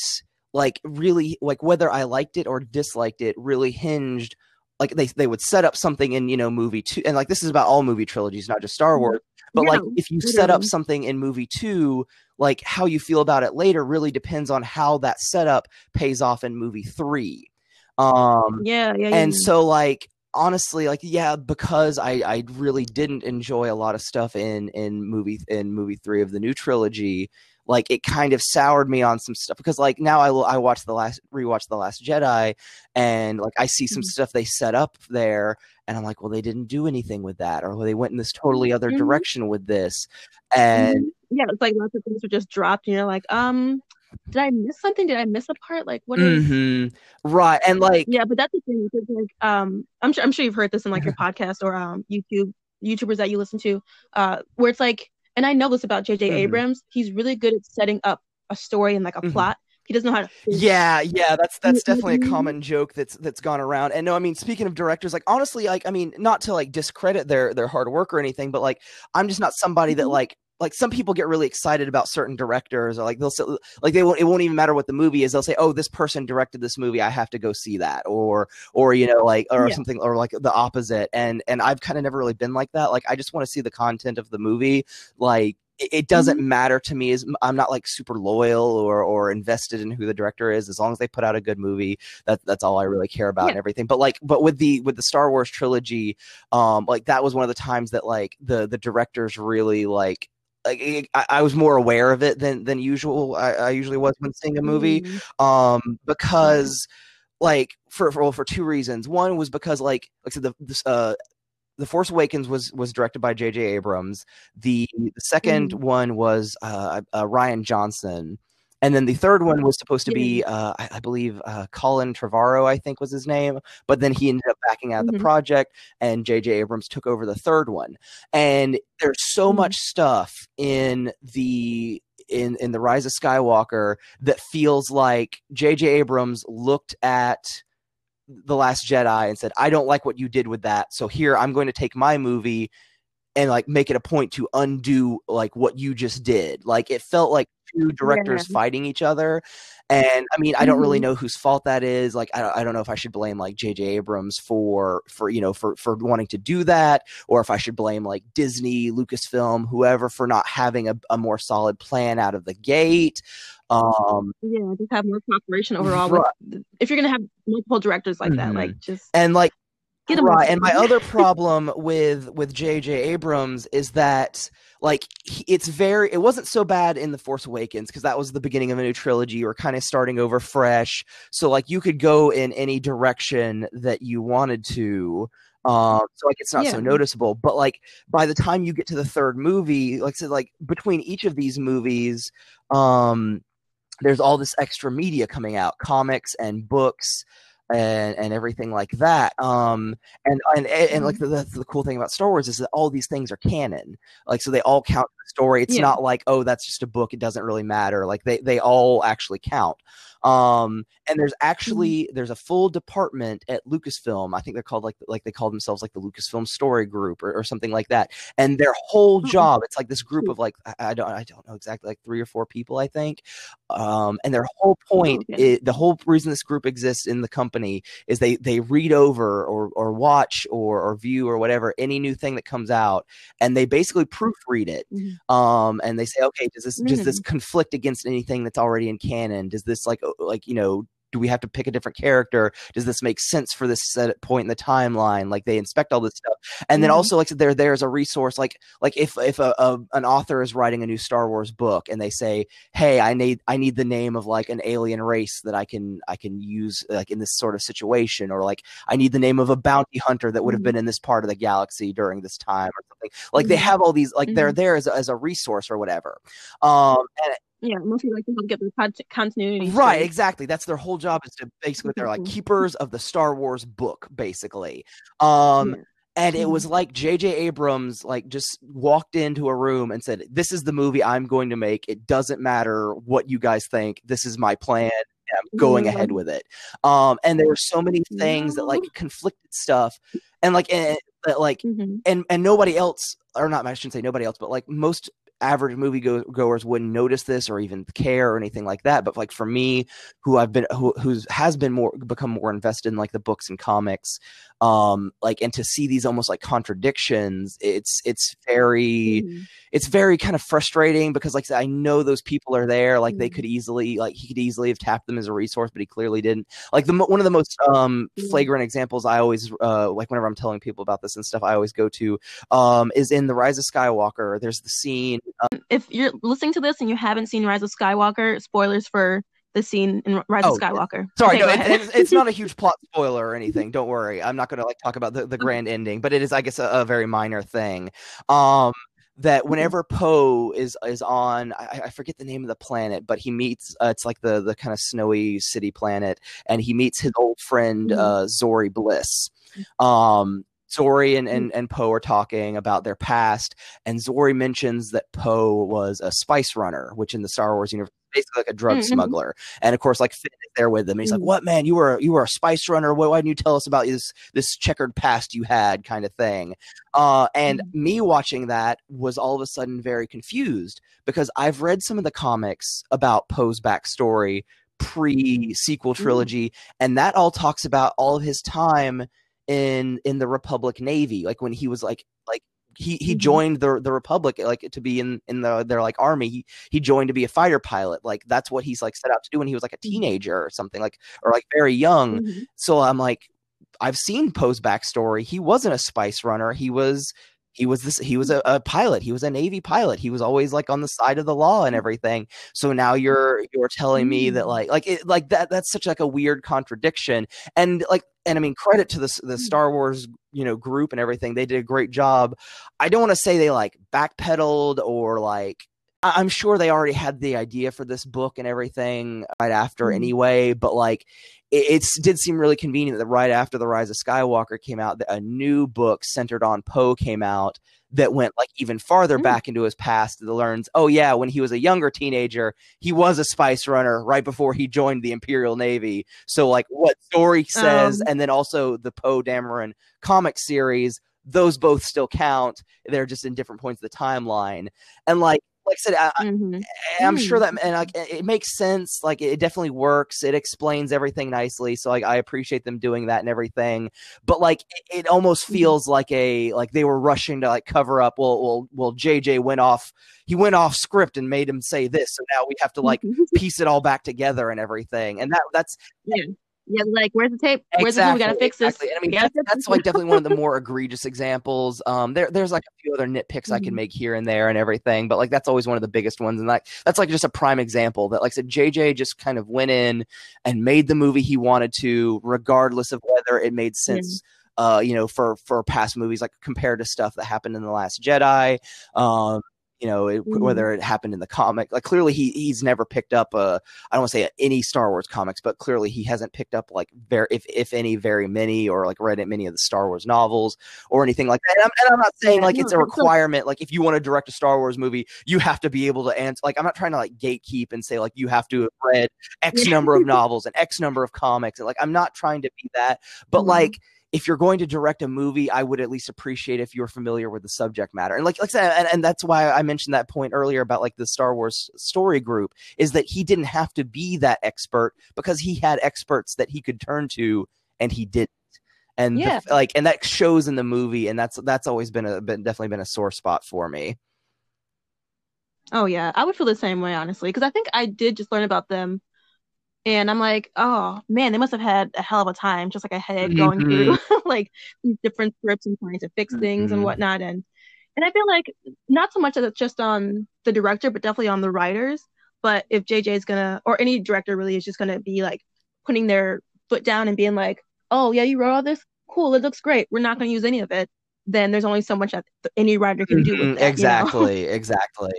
like really like whether I liked it or disliked it really hinged like they they would set up something in you know movie two and like this is about all movie trilogies not just Star Wars but like if you set up something in movie 2 like how you feel about it later really depends on how that setup pays off in movie 3 um Yeah, yeah, yeah. and yeah. so like honestly like yeah because i i really didn't enjoy a lot of stuff in in movie in movie three of the new trilogy like it kind of soured me on some stuff because like now i will i watch the last rewatch the last jedi and like i see some Mhm. stuff they set up there and i'm like well they didn't do anything with that or they went in this totally other Mhm. direction with this and Mhm. yeah, it's like lots of things were just dropped, and you're like, um, did I miss something? Did I miss a part? Like, what is? Mhm. right and like Yeah, but that's the thing because like um I'm sure I'm sure you've heard this in like your podcast or um YouTube YouTubers that you listen to uh where it's like and I know this about JJ Mhm. Abrams he's really good at setting up a story and like a Mhm. plot he doesn't know how to finish. Yeah, yeah, that's that's you know what definitely a common joke that's that's gone around. And no, I mean, speaking of directors, like honestly, like I mean, not to like discredit their their hard work or anything, but like I'm just not somebody that Mhm. like like some people get really excited about certain directors or like they'll say like they won't it won't even matter what the movie is they'll say oh this person directed this movie i have to go see that or or you know like or Yeah. something or like the opposite and and i've kind of never really been like that like i just want to see the content of the movie like it, doesn't Mhm. matter to me as i'm not like super loyal or or invested in who the director is as long as they put out a good movie that that's all i really care about and everything. But like but with the with the star wars trilogy um like that was one of the times that like the the directors really like like it- I, I was more aware of it than than usual I, I usually was when seeing a movie. Mhm. um because like for for, well, for two reasons. One was because like like I said the this, uh the Force Awakens was was directed by J.J. Abrams. The, the 2nd Mhm. one was uh, uh, Rian Johnson, and then the third one was supposed to be, uh, I, I believe, uh, Colin Trevorrow, I think was his name. But then he ended up backing out of the Mhm. project, and J.J. Abrams took over the third one. And there's so Mhm. much stuff in the in in the Rise of Skywalker that feels like J.J. Abrams looked at the last jedi and said i don't like what you did with that so here i'm going to take my movie and like make it a point to undo like what you just did like it felt like two directors Yeah. fighting each other and i mean i don't really Mhm. know whose fault that is like I don't, I don't know if i should blame like jj abrams for for you know for for wanting to do that or if i should blame like disney lucasfilm whoever for not having a, a more solid plan out of the gate um yeah just have more cooperation overall with if you're gonna have multiple directors like that Mhm. like just and like get them right and my other problem with with jj abrams is that like it's very it wasn't so bad in the force awakens because that was the beginning of a new trilogy you were kind of starting over fresh. So like you could go in any direction that you wanted to um so like it's not so noticeable. But like by the time you get to the third movie like I said like between each of these movies um there's all this extra media coming out comics and books and and everything like that um and and and, like the, the, the cool thing about star wars is that all these things are canon like so they all count the story. It's Yeah. not like oh that's just a book it doesn't really matter like they they all actually count um and there's actually there's a full department at lucasfilm i think they're called like like they call themselves like the lucasfilm story group or, or something like that. And their whole Oh. job it's like this group of like I, I don't i don't know exactly like three or four people i think. Um and their whole point okay. i- the whole reason this group exists in the company is they they read over or or watch or or view or whatever any new thing that comes out and they basically proofread it. Um and they say okay does this does this conflict against anything that's already in canon? Does this like like you know do we have to pick a different character? Does this make sense for this set point in the timeline? Like they inspect all this stuff, and then Mhm. also like they're there there's a resource like like if if a, a an author is writing a new Star Wars book and they say, hey, I need I need the name of like an alien race that I can I can use like in this sort of situation, or like I need the name of a bounty hunter that would have Mhm. been in this part of the galaxy during this time or something. Like they Mhm. have all these like they're Mhm. there as a, as a resource or whatever. Um, and Yeah, mostly like to help get the continuity. right, straight. exactly. That's their whole job is to basically they're like Mhm. keepers of the Star Wars book, basically. Um, Yeah. and it was like J.J. Abrams like just walked into a room and said, "This is the movie I'm going to make. It doesn't matter what you guys think. This is my plan." and I'm going Yeah. ahead with it. Um, and there were so many things that like conflicted stuff, and like and, that like Mhm. and and nobody else or not I shouldn't say nobody else, but like most average movie go- goers wouldn't notice this or even care or anything like that. But like for me, who I've been who who's has been more become more invested in like the books and comics, um, like and to see these almost like contradictions, it's it's very Mhm. it's very kind of frustrating because like I know those people are there. Like they Mhm. could easily like he could easily have tapped them as a resource, but he clearly didn't. Like the one of the most um Mhm. flagrant examples I always uh like whenever I'm telling people about this and stuff, I always go to um is in the Rise of Skywalker. There's the scene. Uh, If you're listening to this and you haven't seen Rise of Skywalker, spoilers for the scene in Rise Oh, of Skywalker. sorry, Okay, no, go it, ahead. it's, it's not a huge plot spoiler or anything. Don't worry. I'm not going to like talk about the, the grand ending, but it is, I guess, a, a very minor thing. Um, that whenever Poe is is on, I, I forget the name of the planet, but he meets. Uh, it's like the the kind of snowy city planet, and he meets his old friend Mhm. uh, Zorii Bliss. Um, Zorii and, and, and Poe are talking about their past, and Zorii mentions that Poe was a spice runner, which in the Star Wars universe basically like a drug Mhm. smuggler. And of course, like Finn is there with him. He's like, Mhm. "What man? You were you were a spice runner. Why, why didn't you tell us about this this checkered past you had?" Kind of thing. Uh, and Mhm. me watching that was all of a sudden very confused because I've read some of the comics about Poe's backstory pre sequel trilogy, and that all talks about all of his time in in the Republic Navy, like when he was like like he he Mhm. joined the the Republic like to be in in the their like army. He he joined to be a fighter pilot. Like that's what he's like set out to do when he was like a teenager or something like or like very young. Mhm. So I'm like, I've seen Poe's backstory. He wasn't a spice runner. He was he was this he was a, a pilot. He was a Navy pilot. He was always like on the side of the law and everything. So now you're you're telling me that Mm. like like it like that that's such like a weird contradiction. And like and I mean credit to the the Mm. Star Wars you know group and everything. They did a great job. I don't want to say they like backpedaled or like I'm sure they already had the idea for this book and everything right after anyway, but like it, it's did seem really convenient that right after the Rise of Skywalker came out, that a new book centered on Poe came out that went like even farther Mm. back into his past that learns, oh yeah, when he was a younger teenager, he was a spice runner right before he joined the Imperial Navy. So like what story says, Um. and then also the Poe Dameron comic series, those both still count. They're just in different points of the timeline. And like like I said, I, I- Mhm. I'm sure Mm. that and like it makes sense. Like it definitely works. It explains everything nicely. So like I appreciate them doing that and everything. But like it, it almost Mhm. feels like a like they were rushing to like cover up. Well, well, well. JJ went off. He went off script and made him say this. So now we have to like piece it all back together and everything. And that that's yeah, yeah. Like, where's the tape? Where's the tape? We gotta fix this. exactly. And I mean, that's, that's like definitely one of the more egregious examples. Um, there, there's like a few other nitpicks I can Mhm. make here and there and everything, but like that's always one of the biggest ones. And like that's like just a prime example that, like I said, JJ just kind of went in and made the movie he wanted to, regardless of whether it made sense. Uh, you know, for for past movies, like compared to stuff that happened in the Last Jedi, um, you know, it, Mhm. whether it happened in the comic, like clearly he he's never picked up a I don't want to say any Star Wars comics, but clearly he hasn't picked up like very, if if any, very many, or like read many of the Star Wars novels or anything like that. And I'm, and I'm not saying like it's a requirement. Like if you want to direct a Star Wars movie, you have to be able to answer. Like I'm not trying to like gatekeep and say like you have to have read X number of novels and X number of comics. And like I'm not trying to be that, but Mhm. like if you're going to direct a movie, I would at least appreciate if you're familiar with the subject matter. And like, like I said, and, and that's why I mentioned that point earlier about like the Star Wars story group is that he didn't have to be that expert because he had experts that he could turn to and he didn't. And the- Yeah. like, and that shows in the movie, and that's that's always been a been definitely been a sore spot for me. Oh yeah, I would feel the same way honestly, because I think I did just learn about them and I'm like, oh man, they must have had a hell of a time, just like I had mm-hmm. going through like these different scripts and trying to fix things mm-hmm. and whatnot. And and I feel like not so much that it's just on the director, but definitely on the writers. But if JJ is gonna, or any director really is just gonna be like putting their foot down and being like, oh yeah, you wrote all this, cool, it looks great. We're not gonna use any of it then there's only so much that any writer can do mm-hmm, that, exactly you know? exactly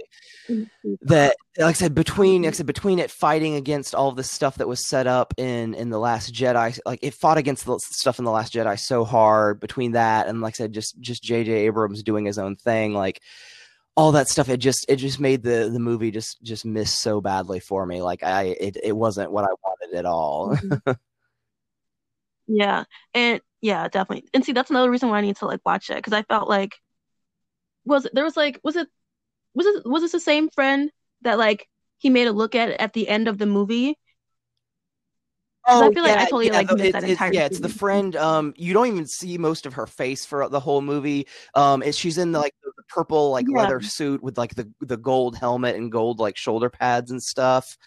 mm-hmm. that like i said between like i said between it fighting against all the stuff that was set up in in the last jedi like it fought against the stuff in the last jedi so hard between that and like i said just just jj abrams doing his own thing like all that stuff it just it just made the the movie just just miss so badly for me like i it, it wasn't what i wanted at all mm-hmm. yeah and yeah, definitely. And see, that's another reason why I need to like watch it because I felt like was there was like was it was it was this the same friend that like he made a look at at the end of the movie? Oh, I feel yeah, like I totally yeah, like missed it, that entire. yeah, it's the friend. Um, you don't even see most of her face for the whole movie. Um, it, she's in the, like the purple like yeah. leather suit with like the the gold helmet and gold like shoulder pads and stuff.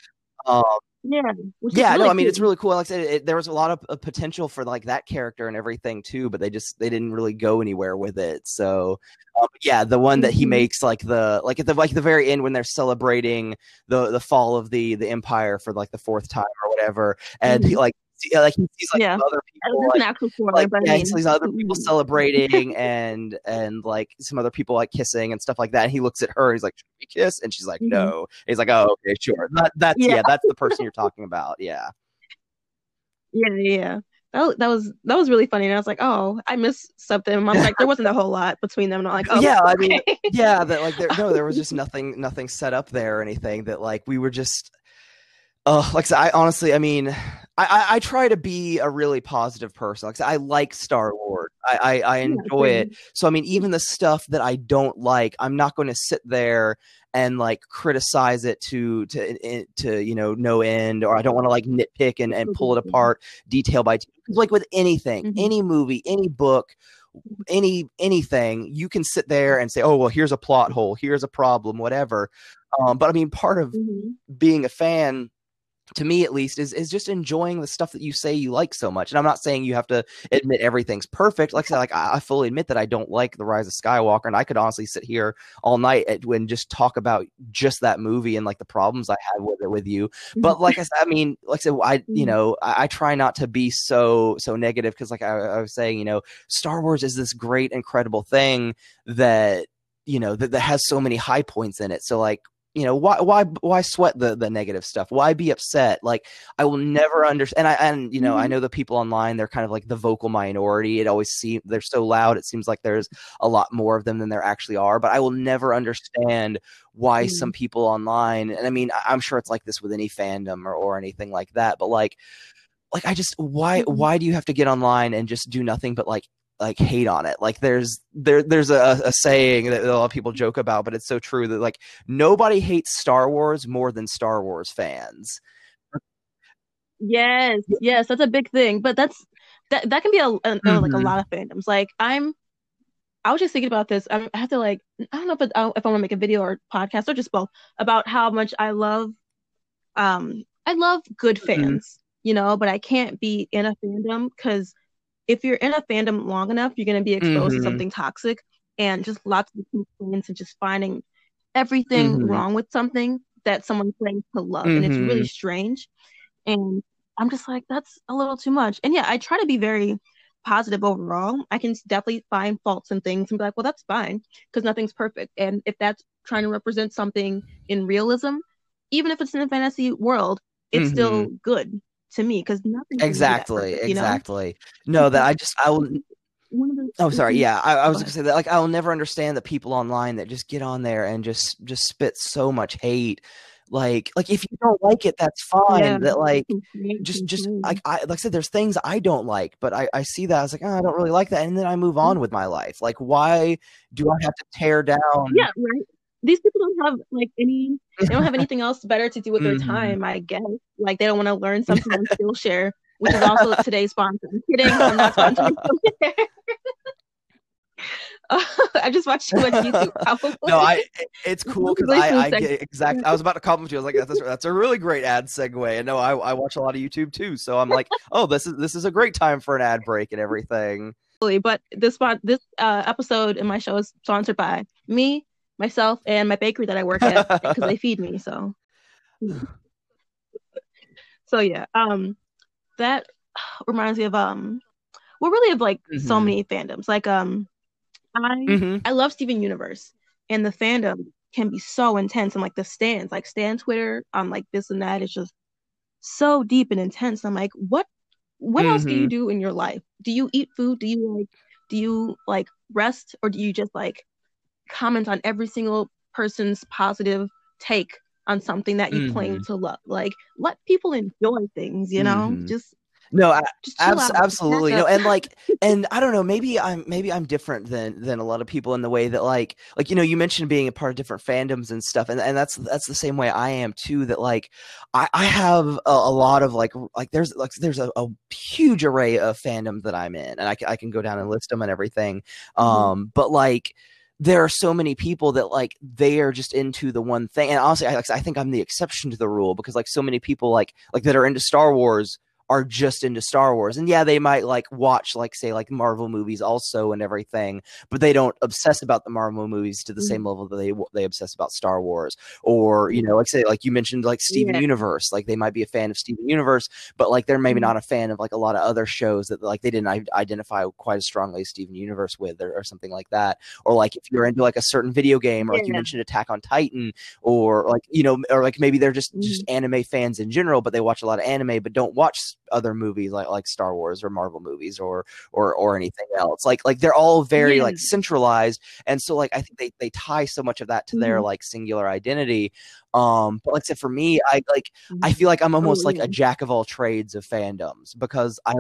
Um, yeah. Yeah, really no, I mean it's really cool. Like I said, it, there was a lot of, of, potential for like that character and everything too, but they just they didn't really go anywhere with it. So, um, yeah, the one that he mm-hmm. makes like the like at the like the very end when they're celebrating the the fall of the the empire for like the fourth time or whatever, and mm-hmm. he like yeah, like he sees like yeah. other people, like, like yeah, I mean, he sees other people mm-hmm. celebrating and and like some other people like kissing and stuff like that. And he looks at her, he's like, "Should we kiss?" And she's like, mm-hmm. "No." he's like, "Oh, okay, sure." That, that's yeah. yeah, that's the person you're talking about. Yeah. Yeah, yeah. That, that was that was really funny, and I was like, "Oh, I missed something." I'm like, there wasn't a whole lot between them, and I'm like, "Oh, yeah." Okay. I mean, yeah, that like there, no, there was just nothing, nothing set up there or anything. That like we were just Oh, like I honestly, I mean, I, I, I, try to be a really positive person. Like I like Star Wars. I, I, I enjoy yeah, it. So I mean, even the stuff that I don't like, I'm not going to sit there and like criticize it to to to you know no end, or I don't want to like nitpick and, and pull it apart detail by detail. Like with anything, mm-hmm. any movie, any book, any anything, you can sit there and say, oh well, here's a plot hole, here's a problem, whatever. Um, but I mean, part of mm-hmm. being a fan to me at least is is just enjoying the stuff that you say you like so much and i'm not saying you have to admit everything's perfect like i said like i, fully admit that i don't like the rise of skywalker and i could honestly sit here all night and just talk about just that movie and like the problems i had with it with you mm-hmm. but like i said i mean like i said i you mm-hmm. know i, I try not to be so so negative because like I, I was saying you know star wars is this great incredible thing that you know that, that has so many high points in it so like you know why why why sweat the the negative stuff why be upset like i will never understand and i and you know mm-hmm. i know the people online they're kind of like the vocal minority it always seems they're so loud it seems like there's a lot more of them than there actually are but i will never understand why mm-hmm. some people online and i mean i'm sure it's like this with any fandom or, or anything like that but like like i just why mm-hmm. why do you have to get online and just do nothing but like like hate on it. Like there's there there's a, a saying that a lot of people joke about, but it's so true that like nobody hates Star Wars more than Star Wars fans. Yes, yes, that's a big thing. But that's that that can be a, a mm-hmm. like a mm-hmm. lot of fandoms. Like I'm, I was just thinking about this. I have to like I don't know if it, if I want to make a video or podcast or just both about how much I love, um, I love good mm-hmm. fans, mm-hmm. you know, but I can't be in a fandom because if you're in a fandom long enough, you're going to be exposed mm-hmm. to something toxic and just lots of complaints and just finding everything mm-hmm. wrong with something that someone claims to love. Mm-hmm. And it's really mm-hmm. strange. And I'm just like, that's a little too much. And yeah, I try to be very positive overall. I can definitely find faults and things and be like, well, that's fine because nothing's perfect. And if that's trying to represent something in realism, even if it's in a fantasy world, it's still mm-hmm. good to me because nothing exactly perfect, exactly know? no that i just i will one of the oh sorry yeah i, I was gonna say that like i will never understand the people online that just get on there and just just spit so much hate like like if you don't like it that's fine yeah. that like just just like i like i said there's things i don't like but i i see that i was like oh, i don't really like that and then i move mm. on with my life like why do i have to tear down yeah right these people don't have like any they don't have anything else better to do with their mm-hmm. time i guess like they don't want to learn something on skillshare which is also today's sponsor i'm kidding i'm not sponsoring I just watch too much YouTube. Probably. no, I it's cool because I, I get exact. I was about to compliment you. I was like, that's that's a really great ad segue. And no, I, I watch a lot of YouTube too. So I'm like, oh, this is this is a great time for an ad break and everything. But this this uh, episode in my show is sponsored by me, myself, and my bakery that I work at because they feed me. So, so yeah. Um, that reminds me of um, well, really of like mm-hmm. so many fandoms. Like um, I mm-hmm. I love Steven Universe, and the fandom can be so intense, and like the stands, like Stan Twitter, um, like this and that is just so deep and intense. I'm like, what what mm-hmm. else do you mm-hmm. do in your life? Do you eat food? Do you like do you like rest or do you just like comment on every single person's positive take on something that you mm-hmm. claim to love? Like let people enjoy things, you know? Mm-hmm. Just no abs- absolutely no and like and i don't know maybe i'm maybe i'm different than than a lot of people in the way that like like you know you mentioned being a part of different fandoms and stuff and, and that's that's the same way i am too that like i i have a, a lot of like like there's like there's a, a, huge array of fandoms that i'm in and i, I can go down and list them and everything mm-hmm. um but like there are so many people that like they are just into the one thing and honestly I, I think i'm the exception to the rule because like so many people like like that are into star wars are just into Star Wars. And yeah, they might like watch like say like Marvel movies also and everything, but they don't obsess about the Marvel movies to the mm-hmm. same level that they they obsess about Star Wars. Or, you know, like say like you mentioned like Steven yeah. Universe, like they might be a fan of Steven Universe, but like they're maybe mm-hmm. not a fan of like a lot of other shows that like they didn't identify quite as strongly as Steven Universe with or, or something like that. Or like if you're into like a certain video game or like yeah. you mentioned Attack on Titan or like, you know, or like maybe they're just mm-hmm. just anime fans in general, but they watch a lot of anime but don't watch other movies like like Star Wars or Marvel movies or or or anything else. Like like they're all very yeah. like centralized, and so like I think they they tie so much of that to mm-hmm. their like singular identity. Um, but like I said, for me, I like I mm-hmm. feel like I'm almost oh, yeah. like a jack of all trades of fandoms because I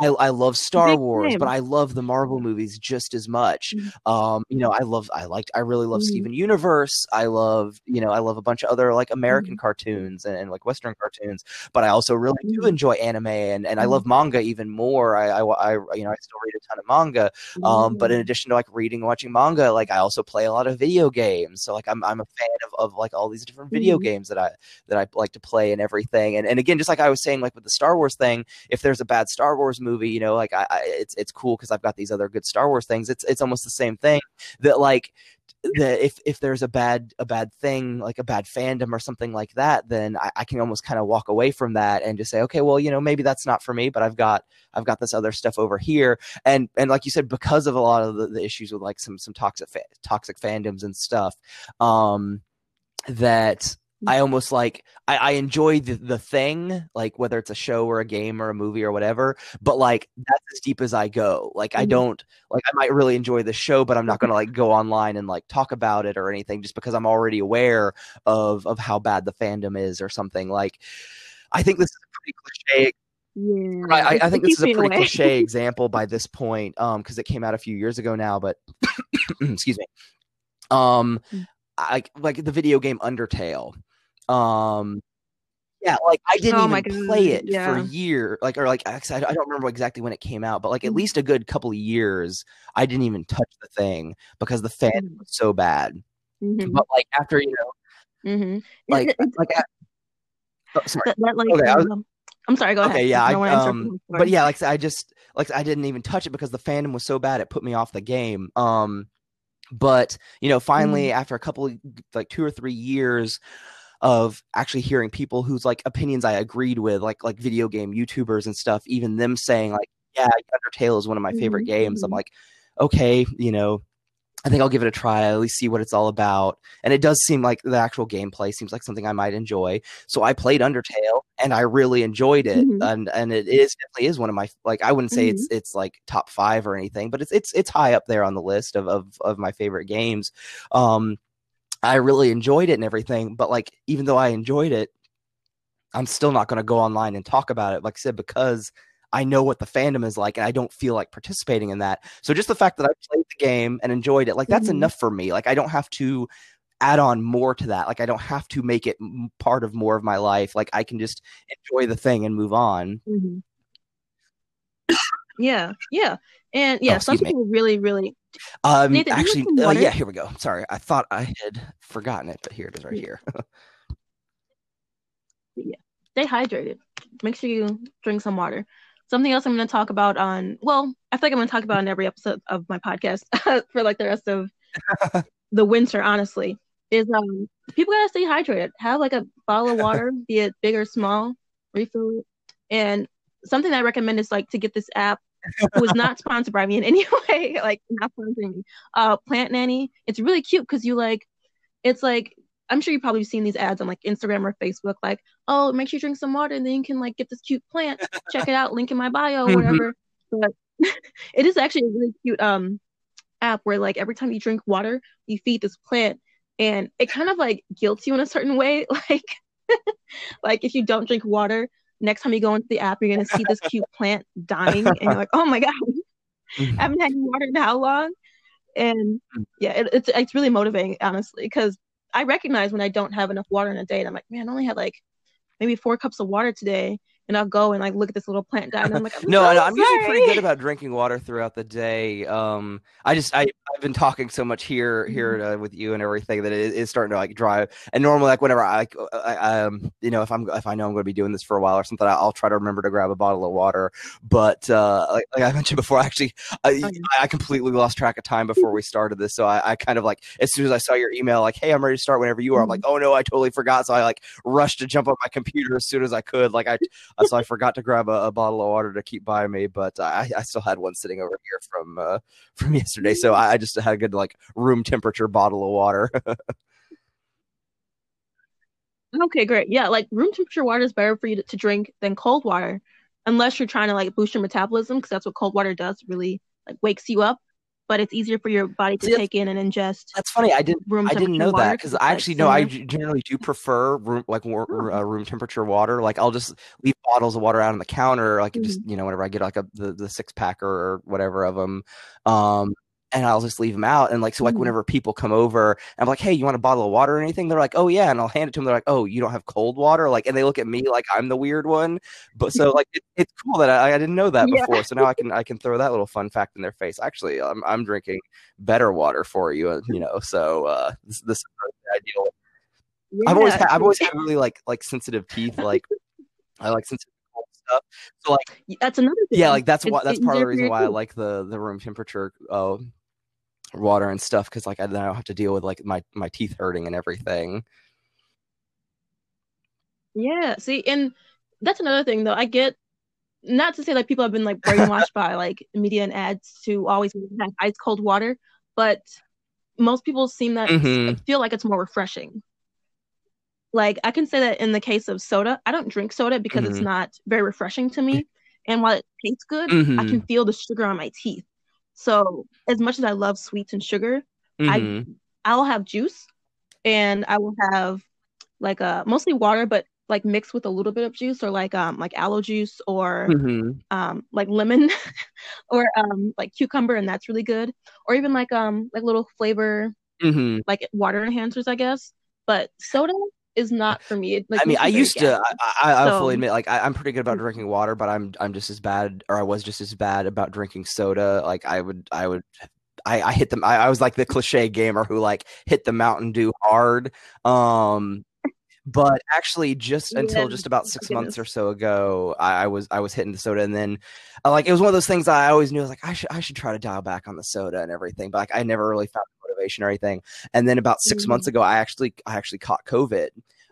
I, I love Star Wars, name. but I love the Marvel movies just as much. Mm-hmm. Um, you know, I love, I liked, I really love mm-hmm. Steven Universe. I love, you know, I love a bunch of other like American mm-hmm. cartoons and, and, like Western cartoons, but I also really do mm-hmm. enjoy anime and, and I love mm-hmm. manga even more. I, I, I, you know, I still read a ton of manga. Um, but in mm-hmm. addition to like reading and watching manga, like I also play a lot of video games. So like I'm, I'm a fan of, of like all these different video games that I, that I like to play and everything. And, and again, just like I was saying, like with the Star Wars thing, if there's a bad Star Wars movie, you know, like I, I it's it's cool because I've got these other good Star Wars things. It's it's almost the same thing that like that if if there's a bad a bad thing like a bad fandom or something like that then I, I, can almost kind of walk away from that and just say okay well you know maybe that's not for me but i've got i've got this other stuff over here and and like you said because of a lot of the, the issues with like some some toxic fa- toxic fandoms and stuff um that I almost like I, I enjoy the, the thing, like whether it's a show or a game or a movie or whatever, but like that's as deep as I go. Like mm-hmm. I don't like I might really enjoy the show, but I'm not gonna like go online and like talk about it or anything just because I'm already aware of of how bad the fandom is or something. Like I think this is a pretty cliche yeah, I, I, think this is a pretty cliche example by this point, um, because it came out a few years ago now. But excuse me, um, mm. I like the video game Undertale. Um, yeah, like I didn't oh even play it yeah. for a year, like or like I don't remember exactly when it came out, but like at mm-hmm. least a good couple of years, I didn't even touch the thing because the fan mm-hmm. was so bad. Mm-hmm. But like after you know, mm-hmm. like like oh, sorry, that, that, like, okay, was, um, I'm sorry, go ahead. Okay, yeah, I, um, but yeah, like I just like I didn't even touch it because the fandom was so bad it put me off the game. Um, but you know, finally mm-hmm. after a couple of like two or three years of actually hearing people whose like opinions I agreed with, like like video game YouTubers and stuff, even them saying like, yeah, Undertale is one of my favorite mm-hmm. games. I'm mm-hmm. like, okay, you know, I think I'll give it a try, at least see what it's all about. And it does seem like the actual gameplay seems like something I might enjoy. So I played Undertale and I really enjoyed it. Mm-hmm. And and it is definitely is one of my like I wouldn't say mm-hmm. it's it's like top five or anything, but it's it's it's high up there on the list of of, of my favorite games. Um I really enjoyed it and everything, but like even though I enjoyed it, I'm still not going to go online and talk about it. Like I said, because I know what the fandom is like, and I don't feel like participating in that. So just the fact that I played the game and enjoyed it, like that's mm-hmm. enough for me. Like I don't have to add on more to that. Like I don't have to make it part of more of my life. Like I can just enjoy the thing and move on. Mm-hmm. yeah, yeah, And yeah, Oh, some excuse me. really, really. Um, Nathan, do you have actually, uh, yeah, here we go. Sorry, I thought I had forgotten it, but here it is right Yeah. here. Yeah, stay hydrated. Make sure you drink some water. Something else I'm going to talk about on. Well, I feel like I'm going to talk about in every episode of my podcast for like the rest of the winter. Honestly, is um people gotta stay hydrated. Have like a bottle of water, be it big or small, refill it. And something I recommend is like to get this app is not sponsored by me in any way, like not sponsoring me. Uh, Plant Nanny. It's really cute because you like, it's like I'm sure you've probably seen these ads on like Instagram or Facebook, like, oh, make sure you drink some water and then you can like get this cute plant. Check it out, link in my bio, Mhm. whatever. But it is actually a really cute um app where like every time you drink water, you feed this plant, and it kind of like guilts you in a certain way, like like if you don't drink water. Next time you go into the app, you're gonna see this cute plant dying, and you're like, "Oh my god, Mhm. I haven't had any water in how long?" And yeah, it, it's it's really motivating, honestly, because I recognize when I don't have enough water in a day, and I'm like, "Man, I only had like maybe four cups of water today," and I'll go and like look at this little plant guy. and I'm like, I'm no, so I. I'm usually pretty good about drinking water throughout the day. Um, I just I I've been talking so much here here Mm-hmm. uh, with you and everything that it is starting to like drive. And normally, like whenever I, like, I um you know if I'm if I know I'm going to be doing this for a while or something, I'll try to remember to grab a bottle of water. But uh, like, like I mentioned before, actually, I, Oh, yeah. I completely lost track of time before we started this. So I, I kind of like as soon as I saw your email, like, hey, I'm ready to start whenever you are. I'm like, oh no, I totally forgot. So I like rushed to jump on my computer as soon as I could. Like I uh, so I forgot to grab a, a bottle of water to keep by me, but I, I still had one sitting over here from uh, from yesterday. So I, I just had a good like room temperature bottle of water. Okay, great. Yeah, like room temperature water is better for you to, to drink than cold water, unless you're trying to like boost your metabolism, because that's what cold water does. Really like wakes you up, but it's easier for your body to See, take in and ingest That's funny. I didn't room I didn't know that because I actually no. I generally do prefer room like war, uh, room temperature water. Like I'll just leave bottles of water out on the counter, like Mm-hmm. just you know whenever I get like a the, the six packer or whatever of them. Um, and I'll just leave them out. And like, so like Mhm. whenever people come over, I'm like, hey, you want a bottle of water or anything? They're like, oh yeah. And I'll hand it to them. They're like, oh, you don't have cold water? Like, and they look at me like I'm the weird one. But so like, it, it's cool that I, I didn't know that Yeah. before. So now I can, I can throw that little fun fact in their face. Actually, I'm, I'm drinking better water for you, uh, you know, so, uh, this, this is the ideal. I've always had, I've always had really like, like sensitive teeth. Like I like sensitive stuff. So like, That's another thing. yeah, like that's why that's part of the reason why I like the the room temperature uh, water and stuff because like I then I don't have to deal with like my my teeth hurting and everything. Yeah, see, and that's another thing though. I get not to say like people have been like brainwashed by like media and ads to always have ice cold water, but most people seem that Mhm. feel like it's more refreshing. Like I can say that in the case of soda, I don't drink soda because it's Mhm. not very refreshing to me. And while it tastes good, I Mhm. can feel the sugar on my teeth. So as much as I love sweets and sugar, Mhm. I'll have juice and I will have like a mostly water, but like mixed with a little bit of juice or like um like aloe juice or Mhm. um like lemon or um like cucumber and that's really good. Or even like um like little flavor Mhm. like water enhancers, I guess. But soda is not for me. Like, I mean, me I used to. I, I, I'll So- fully admit, like I, I'm pretty good about drinking water, but I'm I'm just as bad, or I was just as bad about drinking soda. Like I would, I would. I, I hit them. I, I was like the cliche gamer who like hit the Mountain Dew hard. Um, but actually, just until just about six my months or so ago, I, I was I was hitting the soda, and then uh, like it was one of those things I always knew. I was like, I should I should try to dial back on the soda and everything, but like I never really found motivation or anything. And then about 6 Mhm. months ago, I actually I actually caught COVID.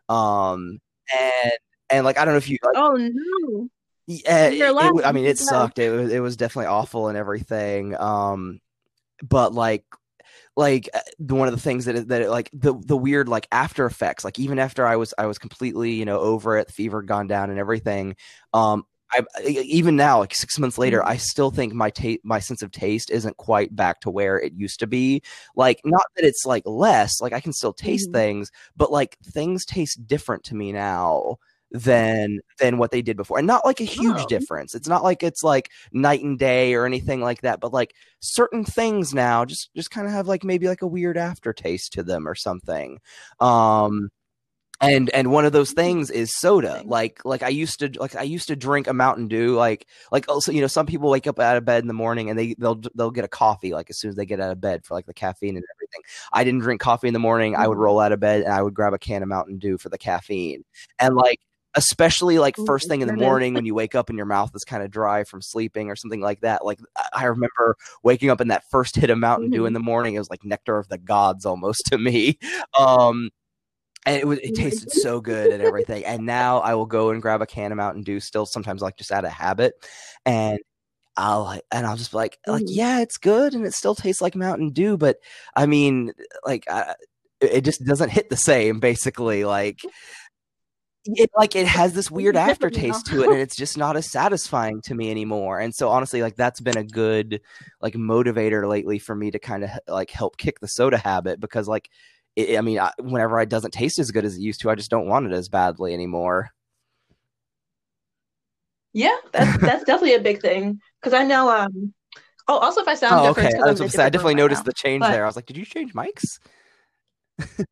Um, and and like I don't know if you like Oh no. yeah, it, it- I mean, it sucked. It was it was definitely awful and everything. Um, but like, like uh, one of the things that that like the the weird like after effects. Like even after I was I was completely you know over it, fever gone down and everything. Um, I even now like six months later, Mhm. I still think my taste my sense of taste isn't quite back to where it used to be. Like not that it's like less. Like I can still taste Mhm. things, but like things taste different to me now than than what they did before and not like a huge Oh. difference. It's not like it's like night and day or anything like that but like certain things now just just kind of have like maybe like a weird aftertaste to them or something. Um and and one of those things is soda. like like i used to like i used to drink a mountain dew like like also you know some people wake up out of bed in the morning and they they'll they'll get a coffee like as soon as they get out of bed for like the caffeine and everything. I didn't drink coffee in the morning i would mm-hmm. roll out of bed and i would grab a can of mountain dew for the caffeine. And like especially like first thing in the morning when you wake up and your mouth is kind of dry from sleeping or something like that. Like I remember waking up and that first hit of Mountain Dew in mm-hmm. the morning, it was like nectar of the gods almost to me. Um, and it was it tasted so good and everything. And now I will go and grab a can of Mountain Dew still sometimes like just out of habit. And I'll like and I'll just be like like mm-hmm. yeah, it's good and it still tastes like Mountain Dew, but I mean like I, it just doesn't hit the same basically like it like it has this weird aftertaste to it and it's just not as satisfying to me anymore and so honestly like that's been a good like motivator lately for me to kind of like help kick the soda habit because like it, i mean I, whenever it doesn't taste as good as it used to i just don't want it as badly anymore yeah that's that's definitely a big thing because i know um oh also if i sound oh, different okay. I, was say, I definitely noticed now. the change but... there i was like did you change mics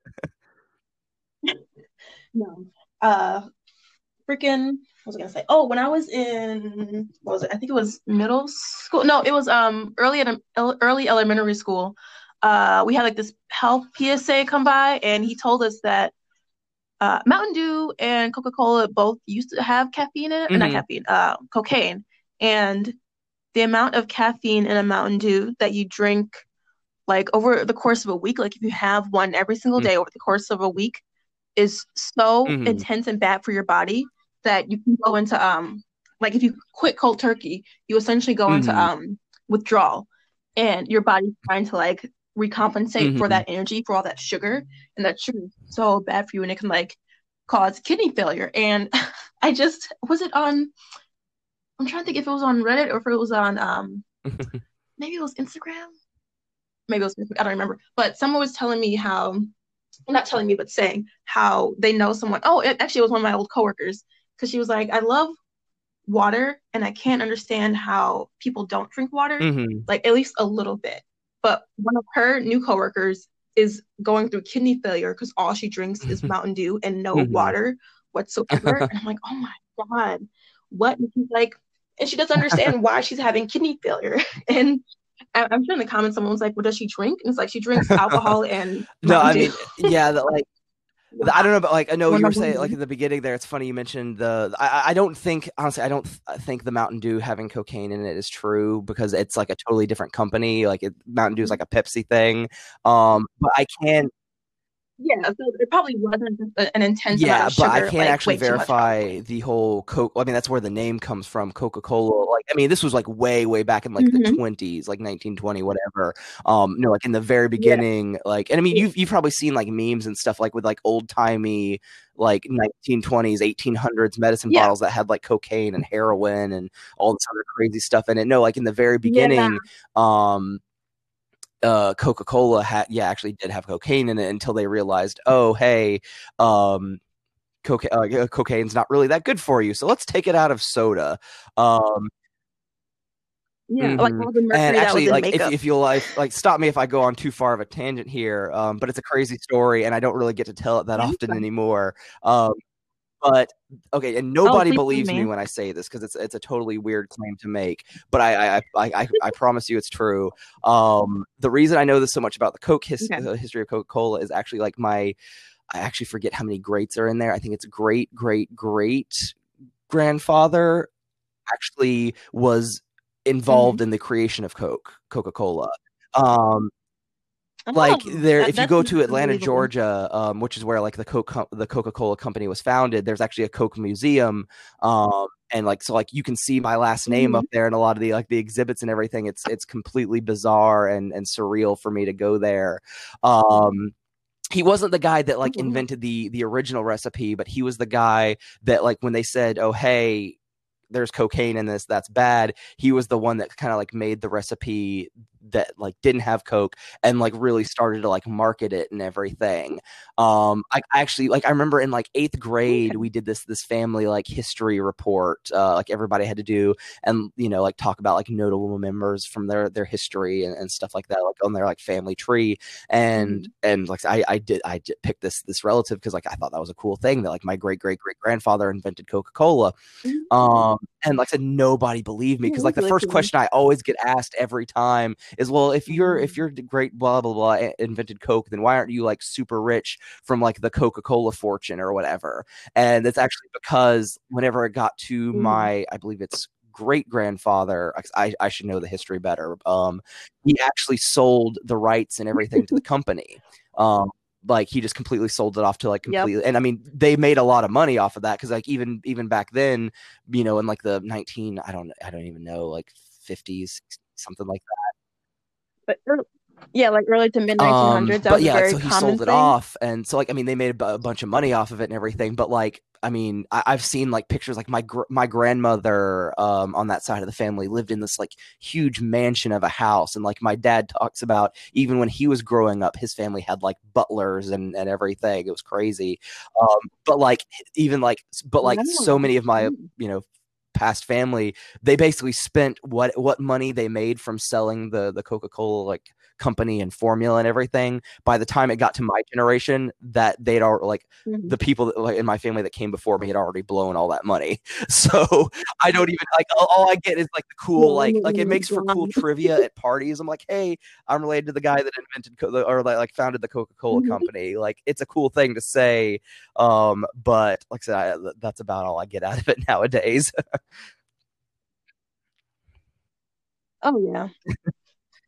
no uh freaking what was I gonna say? Oh, when I was in what was it? I think it was middle school. No, it was um early at early elementary school. Uh, we had like this health PSA come by, and he told us that uh, Mountain Dew and Coca Cola both used to have caffeine in it, mm-hmm. not caffeine, uh, cocaine, and the amount of caffeine in a Mountain Dew that you drink, like over the course of a week, like if you have one every single mm. day mm-hmm. over the course of a week, is so mm-hmm. intense and bad for your body that you can go into um like if you quit cold turkey, you essentially go mm-hmm. into um withdrawal and your body's trying to like recompensate mm-hmm. for that energy for all that sugar and that sugar is so bad for you and it can like cause kidney failure and i just was it on i'm trying to think if it was on reddit or if it was on um maybe it was instagram maybe it was i don't remember but someone was telling me how not telling me, but saying how they know someone. Oh, it actually was one of my old coworkers because she was like, I love water and I can't understand how people don't drink water, mm-hmm. like at least a little bit. But one of her new coworkers is going through kidney failure because all she drinks is Mountain Dew and no mm-hmm. water whatsoever. and I'm like, oh my God, what? And she's like, and she doesn't understand why she's having kidney failure. and I'm sure in the comments someone was like, "What does she drink?" And it's like she drinks alcohol and no, I mean, yeah, that like. I don't know, but like I know you were saying, like at the beginning there. It's funny you mentioned the. I, I don't think honestly, I don't th- think the Mountain Dew having cocaine in it is true because it's like a totally different company. Like it, Mountain Dew is like a Pepsi thing. Um, but I can yeah, so it probably wasn't an intense. Yeah, but sugar, I can't like, actually verify the whole Coke. I mean, that's where the name comes from, Coca Cola. Like, I mean, this was like way, way back in like mm-hmm. the twenties, like nineteen twenty, whatever. Um, no, like in the very beginning, yeah. like, and I mean, you've you've probably seen like memes and stuff like with like old timey like 1920s 1800s medicine yeah. bottles that had like cocaine and heroin and all this other crazy stuff in it no like in the very beginning yeah. um uh, Coca Cola had yeah actually did have cocaine in it until they realized oh hey um, coca- uh, cocaine's not really that good for you so let's take it out of soda. Um, yeah, mm-hmm. like all the mercury and actually, like if, if you'll like, like stop me if I go on too far of a tangent here, um, but it's a crazy story, and I don't really get to tell it that often anymore. Um, but okay, and oh, nobody oh, believes me. me when I say this because it's it's a totally weird claim to make. But I I I, I, I promise you it's true. Um, the reason I know this so much about the Coke his, okay. uh, history of Coca Cola is actually like my I actually forget how many greats are in there. I think it's great great great grandfather actually was involved mm-hmm. in the creation of Coke Coca Cola. Um, like there, that, if you go to Atlanta, Georgia, um, which is where like the Coke the Coca Cola company was founded, there's actually a Coke museum, um, and like so like you can see my last name mm-hmm. up there and a lot of the like the exhibits and everything. It's it's completely bizarre and and surreal for me to go there. Um, he wasn't the guy that like mm-hmm. invented the the original recipe, but he was the guy that like when they said, "Oh hey, there's cocaine in this that's bad he was the one that kind of like made the recipe that like didn't have coke and like really started to like market it and everything. Um i actually like i remember in like eighth grade we did this this family like history report uh like everybody had to do and you know like talk about like notable members from their their history and, and stuff like that like on their like family tree. And mm-hmm. and like i i did i did pick this this relative because like i thought that was a cool thing that like my great great great grandfather invented coca-cola. Mm-hmm. um and like I said nobody believed me because like the first question i always get asked every time is well if you're if mm-hmm. you're great blah blah blah invented coke then why aren't you like super rich from like the coca-cola fortune or whatever and it's actually because whenever it got to mm-hmm. my i believe it's great grandfather I, I should know the history better um he actually sold the rights and everything to the company um like he just completely sold it off to like completely yep. and i mean they made a lot of money off of that because like even even back then you know in like the 19 i don't i don't even know like 50s something like but yeah, like early to mid 1900s. Um, that but yeah, so he sold thing. it off, and so like I mean, they made a, bunch of money off of it and everything. But like, I mean, I- have seen like pictures. Like my gr- my grandmother um, on that side of the family lived in this like huge mansion of a house, and like my dad talks about even when he was growing up, his family had like butlers and and everything. It was crazy. Um, but like even like but like so many of my you know past family they basically spent what what money they made from selling the the coca-cola like company and formula and everything. By the time it got to my generation that they'd already like mm-hmm. the people that, like, in my family that came before me had already blown all that money. So i don't even like all, all i get is like the cool like like it makes for cool trivia at parties. I'm like hey i'm related to the guy that invented Co- or like founded the coca-cola mm-hmm. company. Like it's a cool thing to say um but like i said I, that's about all i get out of it nowadays oh yeah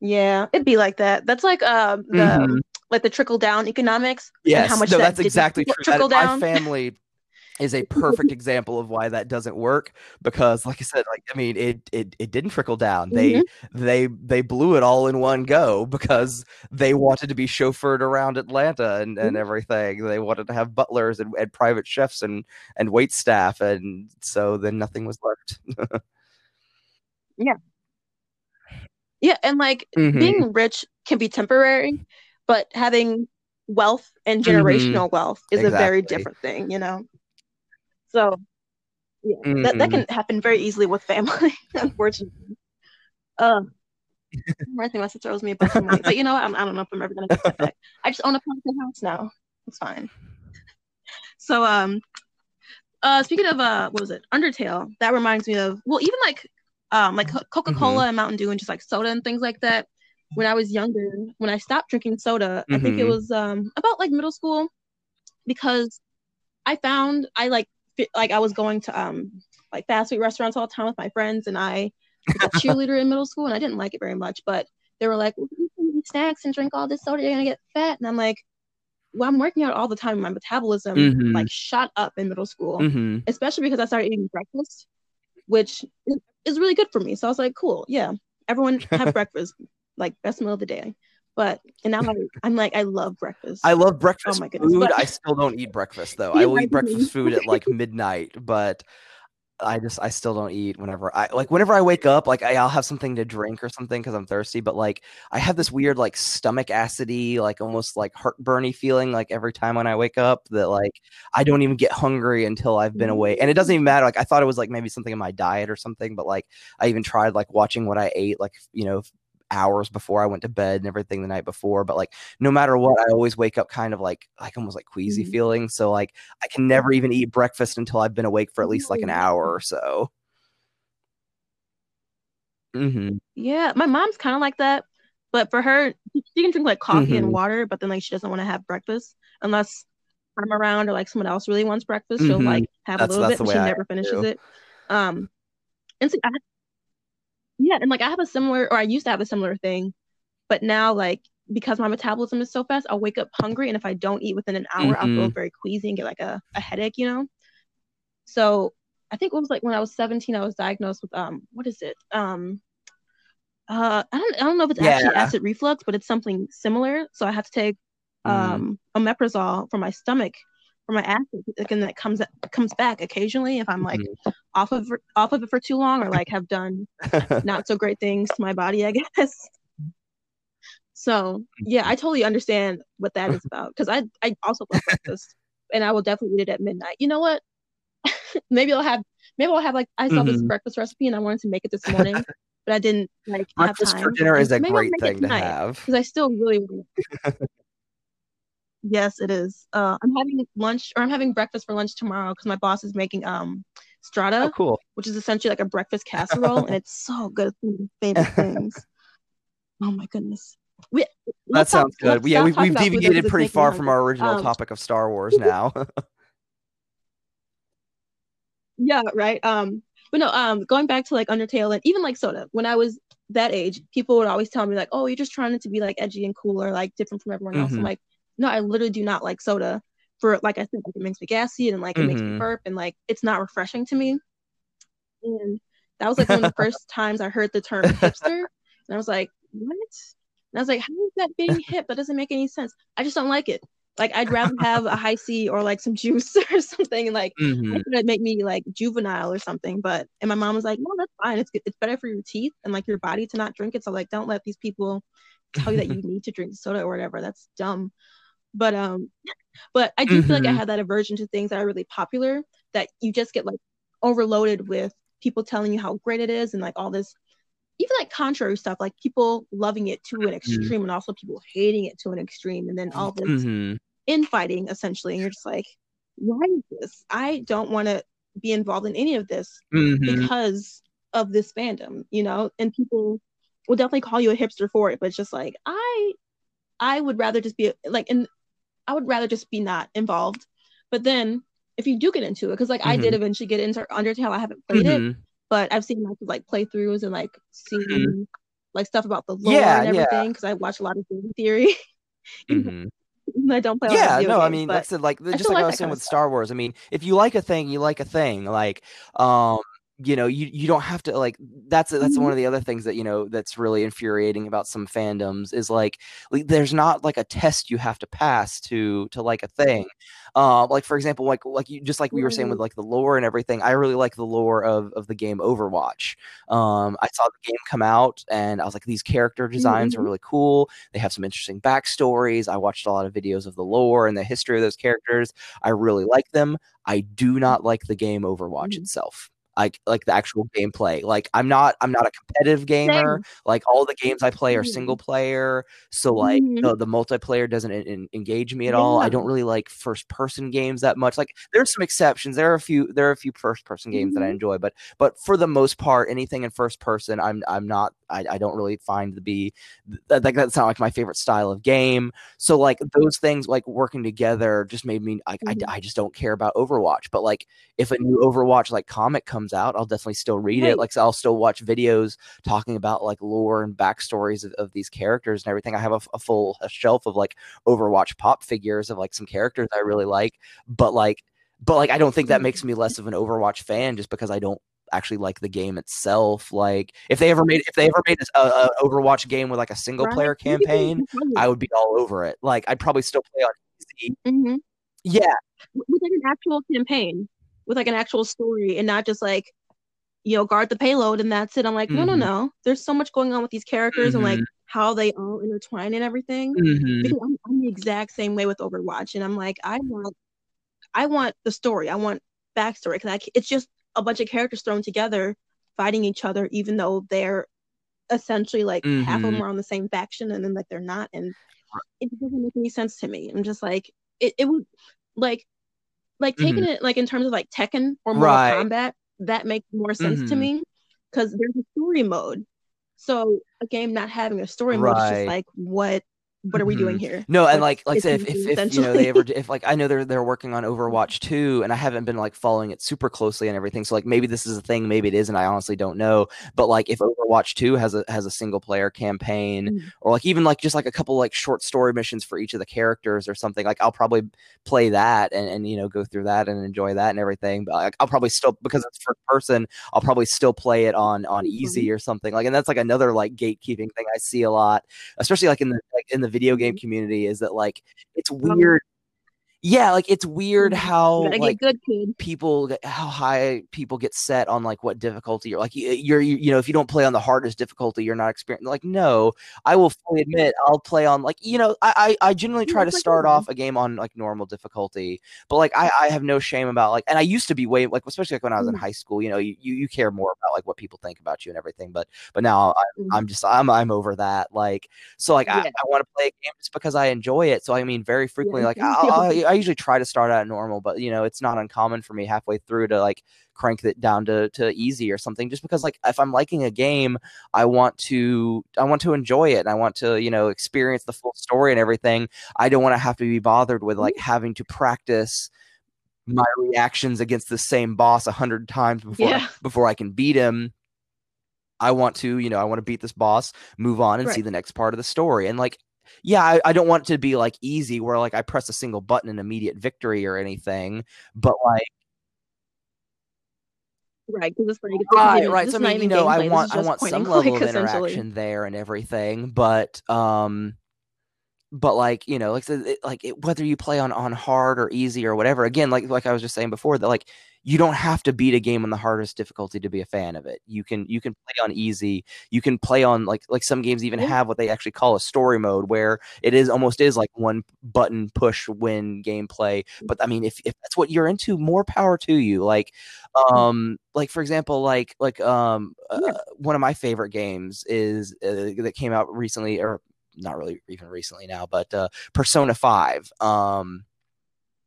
yeah, it'd be like that. That's like um the mm-hmm. like the trickle down economics. Yes, how much no, that that's exactly true. Trickle that, down. My family is a perfect example of why that doesn't work because like i said like i mean it it, it didn't trickle down they mm-hmm. they they blew it all in one go because they wanted to be chauffeured around atlanta and, and mm-hmm. everything they wanted to have butlers and, and private chefs and and wait staff and so then nothing was left yeah yeah, and like mm-hmm. being rich can be temporary, but having wealth and mm-hmm. generational mm-hmm. wealth is exactly. a very different thing, you know. So yeah, mm-hmm. that, that can mm-hmm. happen very easily with family, unfortunately. Uh, I think my sister owes me a bunch of money, but you know what? I'm, I do not know if I'm ever gonna get that back. I just own a house now. It's fine. So um, uh, speaking of uh, what was it? Undertale. That reminds me of well, even like um, like Coca Cola mm-hmm. and Mountain Dew and just like soda and things like that. When I was younger, when I stopped drinking soda, mm-hmm. I think it mm-hmm. was um, about like middle school because I found I like like I was going to um like fast food restaurants all the time with my friends and I was a cheerleader in middle school and I didn't like it very much, but they were like, well, you eat snacks and drink all this soda, you're gonna get fat. And I'm like, well, I'm working out all the time. My metabolism mm-hmm. like shot up in middle school, mm-hmm. especially because I started eating breakfast, which is really good for me. So I was like, cool, yeah. Everyone have breakfast, like best meal of the day. But and now I, I'm like, I love breakfast. I love breakfast oh my goodness. food. But, I still don't eat breakfast though. I will eat breakfast food at like midnight, but I just I still don't eat whenever I like whenever I wake up like I, will have something to drink or something because I'm thirsty but like I have this weird like stomach acidy like almost like heartburny feeling like every time when I wake up that like I don't even get hungry until I've been away and it doesn't even matter like I thought it was like maybe something in my diet or something but like I even tried like watching what I ate like you know hours before I went to bed and everything the night before. But like no matter what, I always wake up kind of like like almost like queasy mm-hmm. feeling. So like I can never even eat breakfast until I've been awake for at least like an hour or so. Mm-hmm. Yeah, my mom's kind of like that, but for her, she can drink like coffee mm-hmm. and water, but then like she doesn't want to have breakfast unless I'm around or like someone else really wants breakfast. She'll mm-hmm. like have that's, a little bit, but she never finishes it. Um, and so I, yeah, and like I have a similar, or I used to have a similar thing, but now like because my metabolism is so fast, I'll wake up hungry, and if I don't eat within an hour, mm-hmm. I'll feel mm-hmm. very queasy and get like a, a headache, you know. So I think it was like when I was 17, I was diagnosed with um, what is it? Um, uh, I don't I don't know if it's yeah. actually acid reflux, but it's something similar. So I have to take mm. um mm. omeprazole for my stomach for my acid and that comes comes back occasionally if I'm like mm-hmm. Off of off of it for too long or like have done not so great things to my body, I guess. So yeah, I totally understand what that is about because I I also love breakfast and I will definitely eat it at midnight. You know what? maybe I'll have maybe I'll have like I saw mm-hmm. this breakfast recipe and I wanted to make it this morning, but I didn't like breakfast for dinner is a maybe great thing to have because I still really. yes, it is. Uh, I'm having lunch or I'm having breakfast for lunch tomorrow because my boss is making um strata, oh, cool, which is essentially like a breakfast casserole, and it's so good. It's one of my favorite things. Oh my goodness. We, that sounds talk, good. Yeah, we've, we've deviated pretty far from our original um, topic of Star Wars now. yeah, right. Um, but no, um, going back to like Undertale and even like Soda, when I was that age, people would always tell me like, "Oh, you're just trying to be like edgy and cool or like different from everyone else." Mm-hmm. I'm like, no, I literally do not like soda. For like I said, like, it makes me gassy and like it mm-hmm. makes me mm-hmm. burp and like it's not refreshing to me. And that was like one of the first times I heard the term hipster, and I was like, what? And I was like, how is that being hip? That doesn't make any sense. I just don't like it. Like I'd rather have a Hi-C or like some juice or something, and like mm-hmm. it'd make me like juvenile or something. But and my mom was like, no, that's fine. It's good. it's better for your teeth and like your body to not drink it. So like, don't let these people tell you that you need to drink soda or whatever. That's dumb. But um, but I do mm-hmm. feel like I mm-hmm. have that aversion to things that are really popular that you just get like overloaded with people telling you how great it is and like all this even like contrary stuff, like people loving it to an mm-hmm. extreme mm-hmm. and also people hating it to an extreme, and then all this mm-hmm. infighting essentially. And you're just like, why is this? I don't want to be involved in any of this mm-hmm. because of this fandom, you know. And people will definitely call you a hipster for it, but it's just like I, I would rather just be like, and I would rather just be not involved. But then if you do get into it, because like I did mm-hmm. eventually get into Undertale, I haven't played it mm-hmm but I've seen like like playthroughs and like seen mm-hmm. like stuff about the lore yeah, and everything because yeah. I watch a lot of game theory. mm-hmm. I don't play. Yeah, no, games, I mean that's it, like just like, like I was saying with Star Wars. I mean, if you like a thing, you like a thing. Like, um, you know you you don't have to like that's that's mm-hmm. one of the other things that you know that's really infuriating about some fandoms is like, like there's not like a test you have to pass to to like a thing um like for example like like you just like we were saying with mm-hmm. like the lore and everything i really like the lore of of the game overwatch um i saw the game come out and i was like these character designs mm-hmm. are really cool they have some interesting backstories i watched a lot of videos of the lore and the history of those characters i really like them i do not like the game overwatch mm-hmm. itself like like the actual gameplay. Like I'm not I'm not a competitive gamer. Same. Like all the games I play are single mm-hmm. player, so like mm-hmm. the, the, multiplayer doesn't in, engage me at yeah. all. I don't really like first person games that much. Like there's some exceptions. There are a few there are a few first person games mm-hmm. that I mm-hmm. enjoy, but but for the most part, anything in first person, I'm I'm not I, I don't really find to be like that's not like my favorite style of game. So like those things like working together just made me like mm-hmm. I, I just don't care about Overwatch. But like if a new Overwatch like comic comes out, I'll definitely still read right. it. Like so I'll still watch videos talking about like lore and backstories of, of these characters and everything. I have a, a full a shelf of like Overwatch pop figures of like some characters I really like. But like but like I don't think that makes me less of an Overwatch fan just because I don't actually like the game itself. Like if they ever made if they ever made a, a Overwatch game with like a single player campaign, I would be all over it. Like I'd probably still play on easy. Mm-hmm. Yeah, with like an actual campaign, with like an actual story, and not just like you know guard the payload and that's it. I'm like, mm-hmm. no, no, mm-hmm. no. There's so much going on with these characters mm-hmm. and like mm-hmm. how they all intertwine and everything. Mm-hmm. Because I'm, I'm the exact same way with Overwatch, and I'm like, I want, I want the story. I want backstory because it's just a bunch of characters thrown together fighting each other, even though they're essentially like mm-hmm. half of them mm-hmm. are on the same faction and then like they're not. And it doesn't make any sense to me. I'm just like, it, it would like, like taking mm-hmm. it like in terms of like Tekken or Mortal right. Kombat, that makes more sense mm-hmm. to me because there's a story mode. So a game not having a story right. mode is just like what what are we doing mm-hmm. here? No, and like like I said, if, if, if you know they ever if like I know they're they're working on Overwatch 2 and I haven't been like following it super closely and everything. So like maybe this is a thing, maybe it isn't. I honestly don't know. But like if Overwatch 2 has a has a single player campaign mm-hmm. or like even like just like a couple like short story missions for each of the characters or something, like I'll probably play that and, and you know go through that and enjoy that and everything. But like, I'll probably still because it's first person, I'll probably still play it on on mm-hmm. easy or something. Like and that's like another like gatekeeping thing I see a lot, especially like in the like in the video game mm-hmm. community is that like it's weird yeah, like it's weird Mm-hmm. how like good, kid. people get- how high people get set on like what difficulty you're like you- you're you, you know if you don't play on the hardest difficulty you're not experiencing like no i will fully admit i'll play on like you know i i, I generally try to start off a game on like normal difficulty but like i i have no shame about like and i used to be way like especially like when i was in Mhm. high school you know you you, you care more about like what people think about you and everything but but now i'm, Mhm. I'm just i'm i'm over that like so like i, Yeah. I want to play a game just because i enjoy it so i mean very frequently like I'll. I, I usually try to start out normal but you know it's not uncommon for me halfway through to like crank it down to, to easy or something just because like if i'm liking a game i want to i want to enjoy it and i want to you know experience the full story and everything. I don't want to have to be bothered with like mm-hmm. having to practice my reactions against the same boss a hundred times before Yeah. before i can beat him. I want to you know i want to beat this boss move on and see the next part of the story and like yeah I, I don't want it to be like easy where like i press a single button and immediate victory or anything but like Right, because it's like right right so i mean you know i want i want some level click, of interaction there and everything but um but like you know like so it, like it, whether you play on on hard or easy or whatever again like like i was just saying before that like you don't have to beat a game on the hardest difficulty to be a fan of it. You can you can play on easy. You can play on like like some games even have what they actually call a story mode where it is almost is like one button push win gameplay. But i mean if, if that's what you're into more power to you. Like um like for example like like um uh, one of my favorite games is uh, that came out recently or not really even recently now, but uh, Persona Five. Um,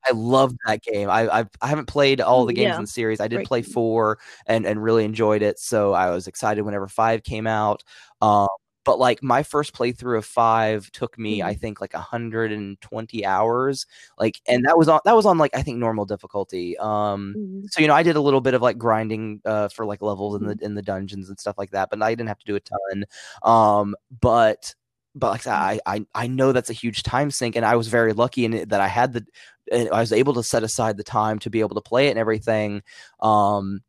I loved that game. I I've, I haven't played all the games yeah. in the series. I did Great play four and and really enjoyed it. So I was excited whenever five came out. Um, but like my first playthrough of five took me, I Mhm. think, like 120 hours. Like, and that was on that was on like I think normal difficulty. Um, Mhm. so you know i did a little bit of like grinding uh for like levels in Mm-hmm. the in the dungeons and stuff like that but i didn't have to do a ton um but but like I, I i know that's a huge time sink and i was very lucky in it that i had the i was able to set aside the time to be able to play it and everything um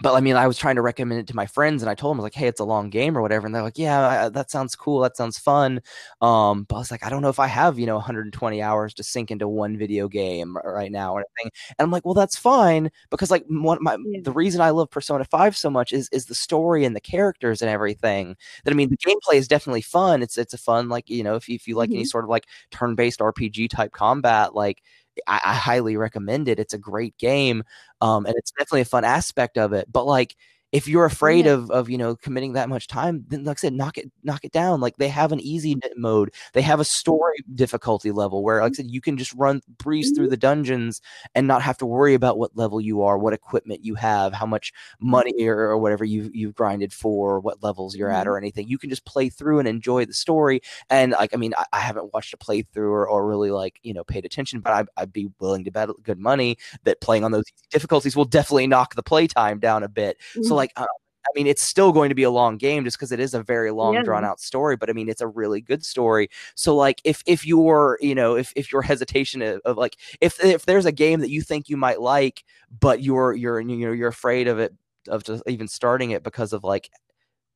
but I mean, I was trying to recommend it to my friends, and I told them like, "Hey, it's a long game or whatever," and they're like, "Yeah, I, that sounds cool. That sounds fun." Um, but I was like, "I don't know if I have you know 120 hours to sink into one video game right now or anything." And I'm like, "Well, that's fine because like one my Yeah. the reason I love Persona 5 so much is is the story and the characters and everything. That I mean, the gameplay is definitely fun. It's it's a fun like you know if you, if you like any Mhm. sort of like turn based RPG type combat, like I, I highly recommend it. It's a great game um, and it's definitely a fun aspect of it. But like, if you're afraid Yeah. of of you know committing that much time, then like I said, knock it knock it down. Like they have an easy mode. They have a story difficulty level where, like I said, you can just run breeze through the dungeons and not have to worry about what level you are, what equipment you have, how much money or, or whatever you you've grinded for, what levels you're at, Mhm. or anything. You can just play through and enjoy the story. And like, I mean, I, I haven't watched a playthrough or, or really like you know paid attention, but I, I'd be willing to bet good money that playing on those difficulties will definitely knock the playtime down a bit. So Mhm. Like, uh, I mean, it's still going to be a long game just because it is a very long, Yeah. drawn out story. But I mean, it's a really good story. So like, if if your you know if if your hesitation of, of like if if there's a game that you think you might like, but you're you're you know you're afraid of it of just even starting it because of like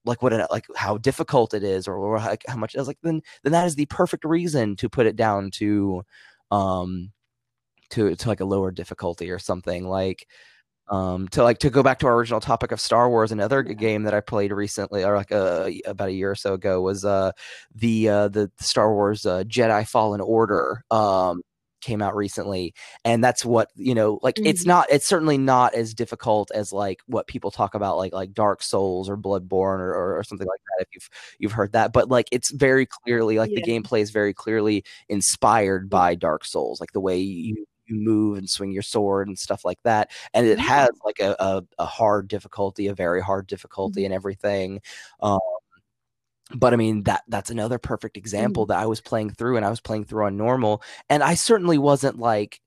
like what it, like how difficult it is or, or how, how much it's like then then that is the perfect reason to put it down to um to to like a lower difficulty or something like um to like to go back to our original topic of Star Wars another game that I played recently or like uh, about a year or so ago was uh the uh the Star Wars uh, Jedi Fallen Order um came out recently. And that's what you know like it's Mhm. not it's certainly not as difficult as like what people talk about like like dark souls or bloodborne or, or, or something like that if you've you've heard that. But like it's very clearly like the gameplay is very clearly inspired by dark souls like the way you you move and swing your sword and stuff like that and it has like a, a, a hard difficulty a very hard difficulty Mhm. and everything um but I mean that that's another perfect example that I was playing through and I was playing through on normal and I certainly wasn't like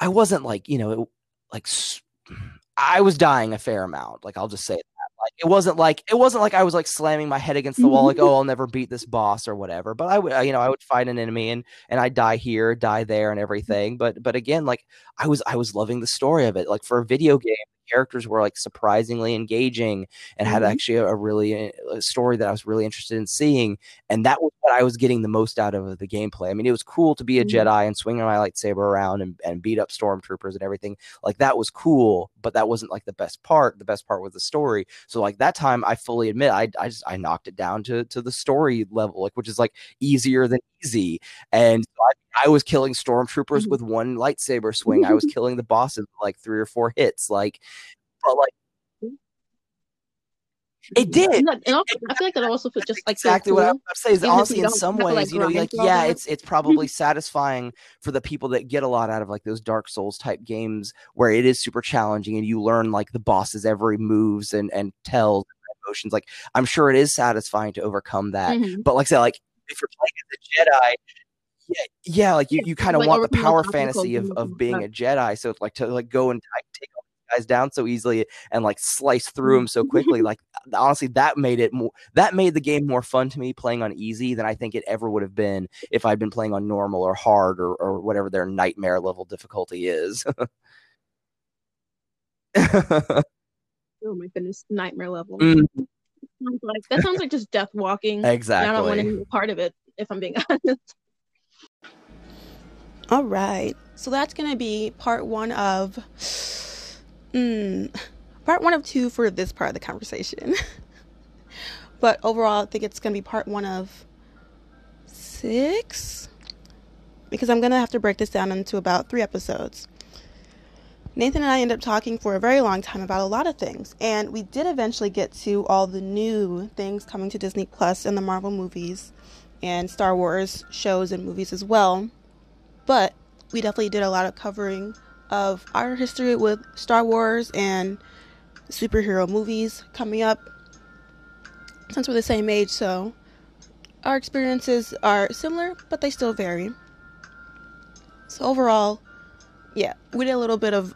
I wasn't like you know it, like I was dying a fair amount like I'll just say like it wasn't like it wasn't like I was like slamming my head against the wall like oh I'll never beat this boss or whatever but I would you know I would fight an enemy and and I'd die here die there and everything but but again like I was I was loving the story of it like for a video game characters were like surprisingly engaging and mm-hmm. had actually a, a really a uh, story that I was really interested in seeing. And that was what I was getting the most out of the gameplay. I mean, it was cool to be a mm-hmm. Jedi and swing my lightsaber around and, and beat up stormtroopers and everything. Like that was cool, but that wasn't like the best part. The best part was the story. So like that time, I fully admit I I just I knocked it down to to the story level, like which is like easier than easy. And I, I, was killing stormtroopers mm-hmm. with one lightsaber swing. I was killing the bosses like three or four hits. Like, but like it did. And, also, I feel like that also felt just like exactly so cool. what I was saying is honestly in some ways, like, you know, like yeah, it's it's probably satisfying for the people that get a lot out of like those Dark Souls type games where it is super challenging and you learn like the boss's every moves and and tells emotions. Like I'm sure it is satisfying to overcome that. Mm-hmm. But like I said, like if you're playing as a Jedi, yeah, yeah, like you, you kind of like, want the power fantasy of, of being a Jedi. So it's like to like go and like, take all these guys down so easily and like slice through mm-hmm. them so quickly. like honestly, that made it more that made the game more fun to me playing on easy than I think it ever would have been if I'd been playing on normal or hard or, or whatever their nightmare level difficulty is. oh my goodness, nightmare level. Mm-hmm. Mm like that sounds like just death walking. Exactly. I don't want any part of it, if I'm being honest. All right. So that's gonna be part one of mm, part one of two for this part of the conversation. but overall I think it's gonna be part one of six. Because I'm gonna have to break this down into about three episodes. Nathan and I ended up talking for a very long time about a lot of things, and we did eventually get to all the new things coming to Disney Plus and the Marvel movies and Star Wars shows and movies as well. But we definitely did a lot of covering of our history with Star Wars and superhero movies coming up since we're the same age, so our experiences are similar, but they still vary. So, overall, yeah, we did a little bit of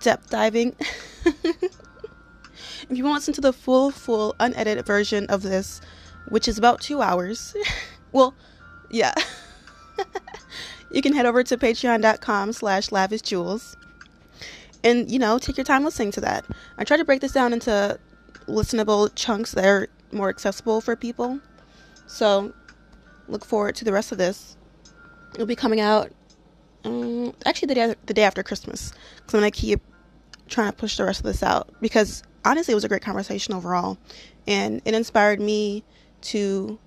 depth diving. if you want to listen to the full, full, unedited version of this, which is about two hours, well, yeah, you can head over to patreon.com slash lavishjewels and, you know, take your time listening to that. I try to break this down into listenable chunks that are more accessible for people. So, look forward to the rest of this. It'll be coming out um, actually the day the day after Christmas because I'm gonna keep trying to push the rest of this out because honestly it was a great conversation overall, and it inspired me to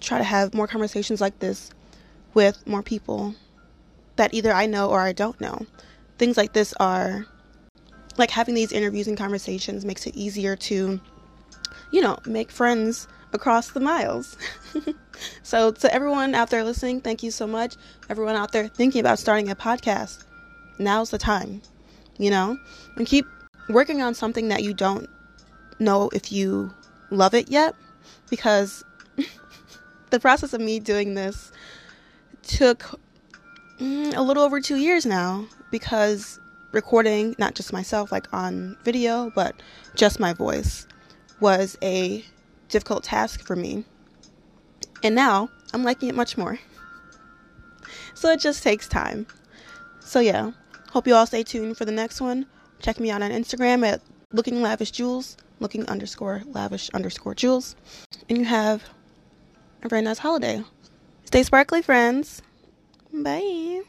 try to have more conversations like this with more people that either I know or I don't know. Things like this are like having these interviews and conversations makes it easier to, you know, make friends across the miles. so, to everyone out there listening, thank you so much. Everyone out there thinking about starting a podcast, now's the time, you know? And keep working on something that you don't know if you love it yet, because the process of me doing this took mm, a little over two years now because recording not just myself like on video but just my voice was a difficult task for me. And now I'm liking it much more. So it just takes time. So yeah, hope you all stay tuned for the next one. Check me out on Instagram at looking lavish jewels, looking underscore lavish underscore jewels. And you have a very nice holiday. Stay sparkly, friends. Bye.